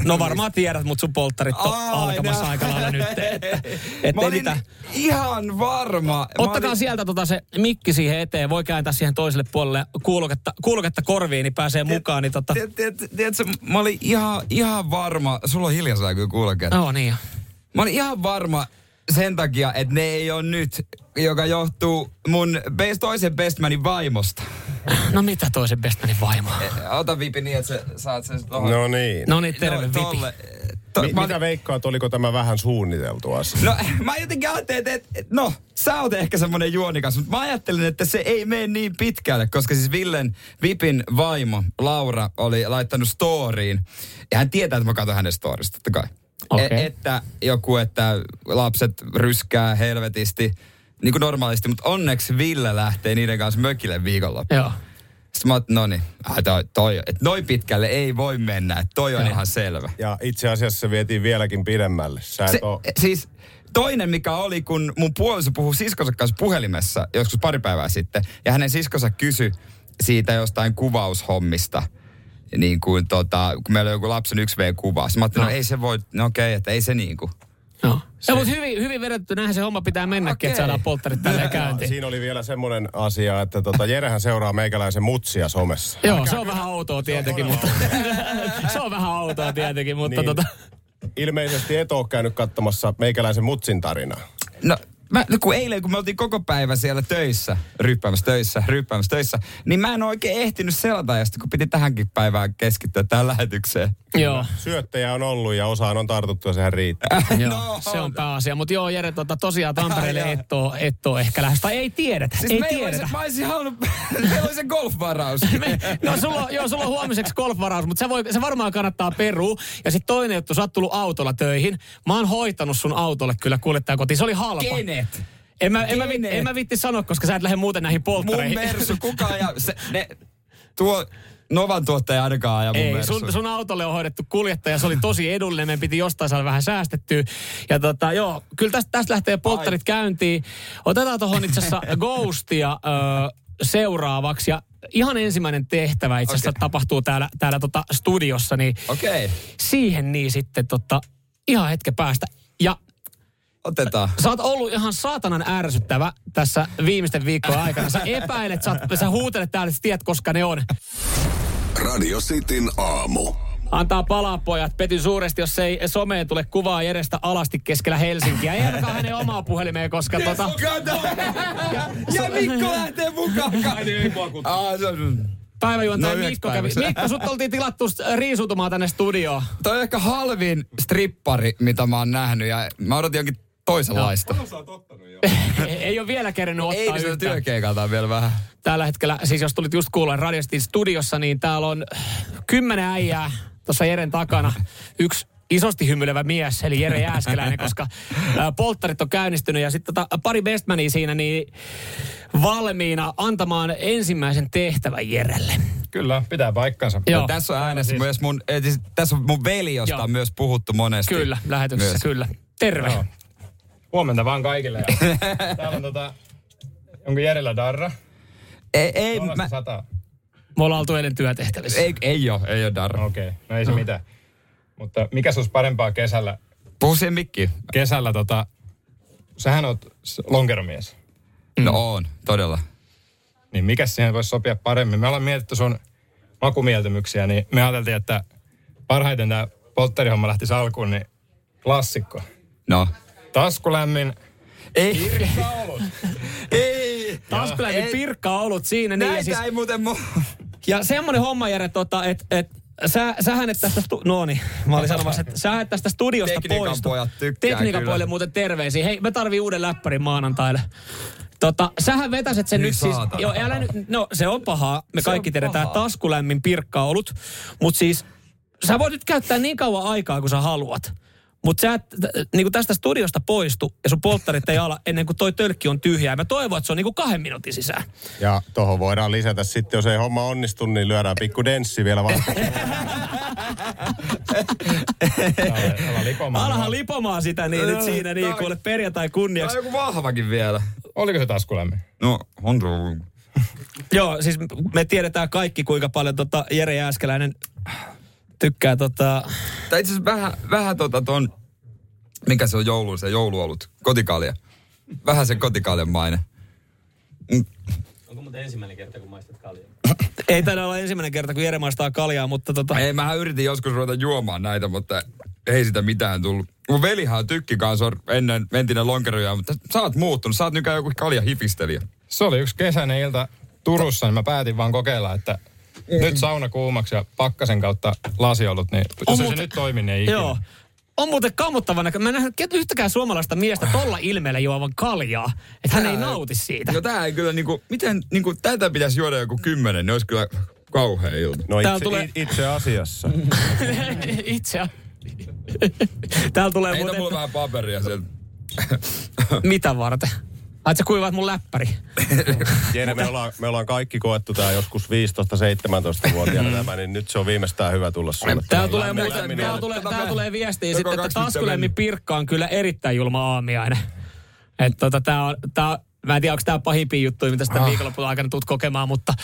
No varmaan tiedät, mutta sun polttarit on Ai, alkamassa no. aika lailla nyt. Että, [LAUGHS] et Mä olin ihan varma. Ottakaa olin- sieltä tota se mikki siihen eteen. Voi kääntää siihen toiselle puolelle kuuloketta, kuuloketta korviin, niin pääsee mukaan. Niin tota... Tiedät- tiedät- Tiedätkö, mä olin ihan, ihan varma. Sulla on hiljaisella kyllä kuulokkeet. No niin. Mä olin ihan varma sen takia, että ne ei ole nyt, joka johtuu mun best, toisen bestmanin vaimosta. No mitä toisen bestmanin vaimo? Ota vipi niin, että sä saat sen tohon. No niin. No niin, terve Vipi. tolle. To, Mi- mä, mitä veikkaat, oliko tämä vähän suunniteltu asia? no [LAUGHS] mä jotenkin ajattelin, että, että, että no, sä oot ehkä semmonen juonikas, mutta mä ajattelin, että se ei mene niin pitkälle, koska siis Villen Vipin vaimo Laura oli laittanut storyin. Ja hän tietää, että mä katson hänen storista, totta kai. Okei. E- että joku, että lapset ryskää helvetisti, niin kuin normaalisti, mutta onneksi Ville lähtee niiden kanssa mökille viikonloppuun. Joo. Sitten mä oot, no niin, ah, toi, toi, että noin pitkälle ei voi mennä, että toi on ihan selvä. Ja itse asiassa se vietiin vieläkin pidemmälle. Sä et Se, oo... siis toinen, mikä oli, kun mun puoliso puhui siskonsa kanssa puhelimessa joskus pari päivää sitten, ja hänen siskonsa kysyi siitä jostain kuvaushommista, niin kuin tota, kun meillä on joku lapsen 1V-kuva. Sitten mä ajattelin, no. No. ei se voi, no okei, että ei se niin kuin. Joo. Se... mutta hyvin, hyvin vedetty. Näinhän se homma pitää mennäkin, Okei. että saadaan polttarit tälleen [LAUGHS] käyntiin. Siinä oli vielä semmoinen asia, että tota, Jerehän seuraa meikäläisen mutsia somessa. Joo, se on vähän outoa tietenkin, mutta... [LAUGHS] se on vähän outoa tietenkin, mutta Niin. tota... Ilmeisesti et ole käynyt katsomassa meikäläisen mutsin tarinaa. No, mä, no kun eilen, kun me oltiin koko päivä siellä töissä, ryppäämässä töissä, ryppäämässä töissä, niin mä en oikein ehtinyt selata, ja sitten kun piti tähänkin päivään keskittyä tähän lähetykseen. Joo. Syöttäjä on ollut ja osaan on tartuttu ja sehän riittää. [LAUGHS] Joo, No. se on pääasia. Mutta joo, Jere, tota, tosiaan Tampereelle [LAUGHS] Ai, et oo, et oo ehkä lähes. Tai ei tiedetä, Siis ei meillä oli tiedetä. se, mä olisin halunnut, [LAUGHS] meillä oli se golfvaraus. Me, no sulla, on- joo, sulla on huomiseksi golfvaraus, mutta se, voi, se varmaan kannattaa perua. Ja sitten toinen juttu, sä oot tullut autolla töihin. Mä oon hoitanut sun autolle kyllä kuljettajan kotiin. Se oli halpa. Kenet? En mä, en, mä, vit- Kenet? en mä vitti sanoa, koska sä et lähde muuten näihin Mun polttareihin. Mersu, kukaan ja se, ne, tuo Novan tuottaja ainakaan aja mun Ei, sun, sun autolle on hoidettu kuljettaja, se oli tosi edullinen, meidän piti jostain saada vähän säästettyä. Ja tota, joo, kyllä tästä, tästä lähtee polttarit käyntiin. Otetaan tuohon itse asiassa [LAUGHS] Ghostia ö, seuraavaksi. Ja ihan ensimmäinen tehtävä itse asiassa Okei. tapahtuu täällä, täällä tota studiossa, niin okay. siihen niin sitten tota, ihan hetken päästä. Ja otetaan. sä oot ollut ihan saatanan ärsyttävä tässä viimeisten viikkojen aikana. Sä epäilet, sä, oot, sä huutelet täällä, että sä tiedät, koska ne on. Radio Cityn aamu. Antaa palaa pojat. Petyn suuresti, jos ei someen tule kuvaa Jerestä alasti keskellä Helsinkiä. Ei ainakaan hänen omaa puhelimeen, koska tota... Kato! Ja, [LAUGHS] ja Mikko lähtee mukaan. Aa, se on... Päiväjuontaja No, Mikko kävi. Mikko, sut oltiin tilattu riisutumaan tänne studioon. Toi on ehkä halvin strippari, mitä mä oon nähnyt, ja mä odotin jonkin toisenlaista. [LAUGHS] ei ole vielä kerännyt ottaa Ei, niin yhtään. työkeikalta vielä vähän. Tällä hetkellä, siis jos tulit just kuulla Radiostin studiossa, niin täällä on kymmenen äijää tuossa Jeren takana. Yksi isosti hymyilevä mies, eli Jere Jääskeläinen, [LAUGHS] koska polttarit on käynnistynyt ja sitten tota, pari bestmania siinä niin valmiina antamaan ensimmäisen tehtävän Jerelle. Kyllä, pitää paikkansa. Joo. No, tässä on äänessä myös mun, siis, tässä on mun veli, josta Joo. on myös puhuttu monesti. Kyllä, lähetyksessä, Myös. kyllä. Terve. Joo. Huomenta vaan kaikille. Ja [LAUGHS] täällä on tota, onko Jerellä darra? Ei, ei, mä, sataa. Me ollaan oltu eilen työtehtävissä. ei, ei ole, ei ole darra. Okei, okay. no ei se mitään. Mutta mikä olisi parempaa kesällä? Puhu siihen mikkiin. Kesällä tota, sähän oot lonkeromies. No on, todella. Niin mikä siihen voisi sopia paremmin? Me ollaan mietitty sun makumieltymyksiä, niin me ajateltiin, että parhaiten tämä poltterihomma lähti alkuun, niin klassikko. No. Taskulämmin, Ei, Pirkkaolut. [LAUGHS] ei. Taskuläinen Ei. pirkka on ollut siinä. Niin, ja, Näitä siis, ei muuten mu... ja semmoinen homma, Jere, tota, että et, sä, sähän et tästä, stu- no niin, mä olin sanomassa, että sä et tästä studiosta Tekniikan poistu. pojat tykkää Tekniikan kyllä. pojille muuten terveisiä. Hei, me tarvii uuden läppärin maanantaille. Tota, sähän vetäset sen Hyi nyt siis, saatana. joo, älä nyt, no se on pahaa, me Se kaikki tiedetään, pahaa. taskulämmin pirkkaolut, mutta siis sä voit nyt käyttää niin kauan aikaa kuin sä haluat. Mutta sä et niinku tästä studiosta poistu ja sun polttarit ei ala ennen kuin toi tölkki on tyhjää. Mä toivon, että se on niinku kahden minuutin sisään. Ja tohon voidaan lisätä sitten, jos ei homma onnistu, niin lyödään pikku denssi vielä vaan. Ala lipomaan. Alahan lipomaan sitä niin nyt siinä niin kuule perjantai kunniaksi. on joku vahvakin vielä. Oliko se taskulämmin? No, on. Joo, siis me tiedetään kaikki kuinka paljon tota Jere Jääskeläinen tykkää tota... Tai itse asiassa vähän, vähän tota ton, mikä se on joulu, se jouluolut, kotikalja. Vähän sen kotikaljan maine. Onko muuten ensimmäinen kerta, kun maistat kaljaa? [LAUGHS] Ei taida olla ensimmäinen kerta, kun Jere maistaa kaljaa, mutta tota... Ei, mähän yritin joskus ruveta juomaan näitä, mutta ei sitä mitään tullut. Mun velihan on tykki kanssa on ennen entinen lonkeroja, mutta sä oot muuttunut. Sä oot nykyään joku kalja hifistelijä. Se oli yksi kesäinen ilta Turussa, niin mä päätin vaan kokeilla, että nyt sauna kuumaksi ja pakkasen kautta lasiolut, niin jos On ei se muuten- nyt toimi, niin ei ikinä. Joo. On muuten kammottava näkö. Mä en nähnyt ket- yhtäkään suomalaista miestä tolla ilmeellä juovan kaljaa. Että hän ei nauti siitä. No tää ei kyllä niinku, miten niinku tätä pitäisi juoda joku kymmenen, niin olisi kyllä kauhea ilta. No itse, tulee- tulee... itse asiassa. [LAUGHS] Itse asiassa. Täällä tulee Heitä muuten... mulle vähän paperia sieltä. Mitä varten? Ai sä kuivaat mun läppäri. [LAUGHS] Jere, me ollaan, me ollaan kaikki koettu tää joskus 15-17-vuotiaana tämä, niin nyt se on viimeistään hyvä tulla sulle. Täällä tulee, Lämmin- muuten, lämmin täällä ilta. tulee, täällä tulee viestiä Joko sitten, että 20 taskulemmi? Pirkka on kyllä erittäin julma aamiainen. Että tota, tää on, tää, mä en tiedä, onko tää pahimpia juttuja, mitä sitä viikonlopun aikana tulet kokemaan, mutta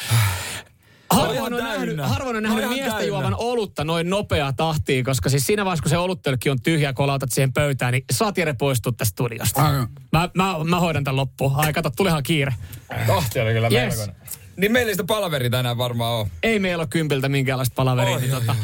harvoin on, nähnyt, harvoin on nähnyt on ihan miestä täynnä. juovan olutta noin nopea tahtiin, koska siis siinä vaiheessa, kun se oluttölkki on tyhjä, kun lautat siihen pöytään, niin saat Jere poistua tästä studiosta. Mä, mä, mä hoidan tämän loppuun. Ai kato, tulihan kiire. Tahti oli kyllä Yes. melkoinen. Niin meillä ei sitä palaveri tänään varmaan ole. Ei meillä ole kympiltä minkäänlaista palaveria. Oi, niin oi, tota,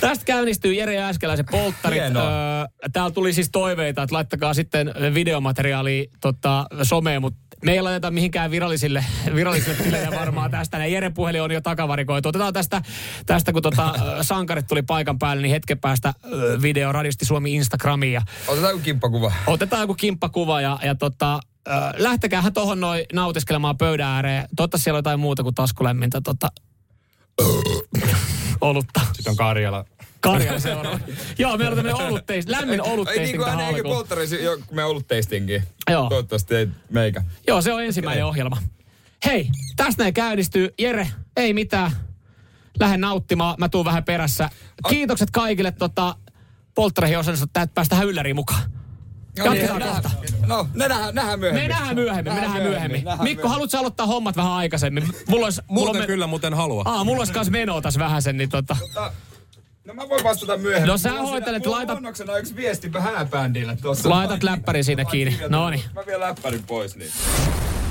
tästä käynnistyy Jere Jääskeläisen polttarit. Hienoa. Öö, täällä tuli siis toiveita, että laittakaa sitten videomateriaalia tota, someen, mutta me ei laiteta mihinkään virallisille, virallisille tilejä varmaan tästä. Ja Jere puhelin on jo takavarikoitu. Otetaan tästä, tästä kun tota, sankarit tuli paikan päälle, niin hetken päästä video Radiosti Suomi Instagramiin. Ja Otetaan joku kimppakuva. otetaan joku kimppakuva ja, ja tota, ö, lähtekäähän tohon noin nautiskelemaan pöydän ääreen. Toivottavasti siellä on jotain muuta kuin taskulämmintä tota, olutta. Sitten on Karjala. Karjala seuraava. Joo, meillä on tämmöinen olutteist, lämmin Ei olutteisting niin kuin hän alkuun. polttarisi, jo, kun me ollut tastingiin. Joo. Toivottavasti ei meikä. Joo, se on ensimmäinen ohjelma. Hei, tästä näin käynnistyy. Jere, ei mitään. Lähde nauttimaan. Mä tuun vähän perässä. Kiitokset kaikille tota, polttareihin osallistua, että päästään ylläriin mukaan. Jatketaan nähdään- kohta. No, ne nähdään, nähdään myöhemmin. Me nähdään myöhemmin, me nähdään myöhemmin. nähdään Mikko, haluatko aloittaa hommat vähän aikaisemmin? Mulla olisi, mulla Muuten on me- kyllä muuten halua. Aa, mulla olisi kans menoa tässä vähän sen, niin tota... No mä voin vastata myöhemmin. No sä hoitelet, siinä- mulla on laita- yksi viesti hääbändille tuossa. Laitat läppärin siinä kiinni. No niin. Mä vien läppärin pois niin.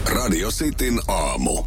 Radio Cityn aamu.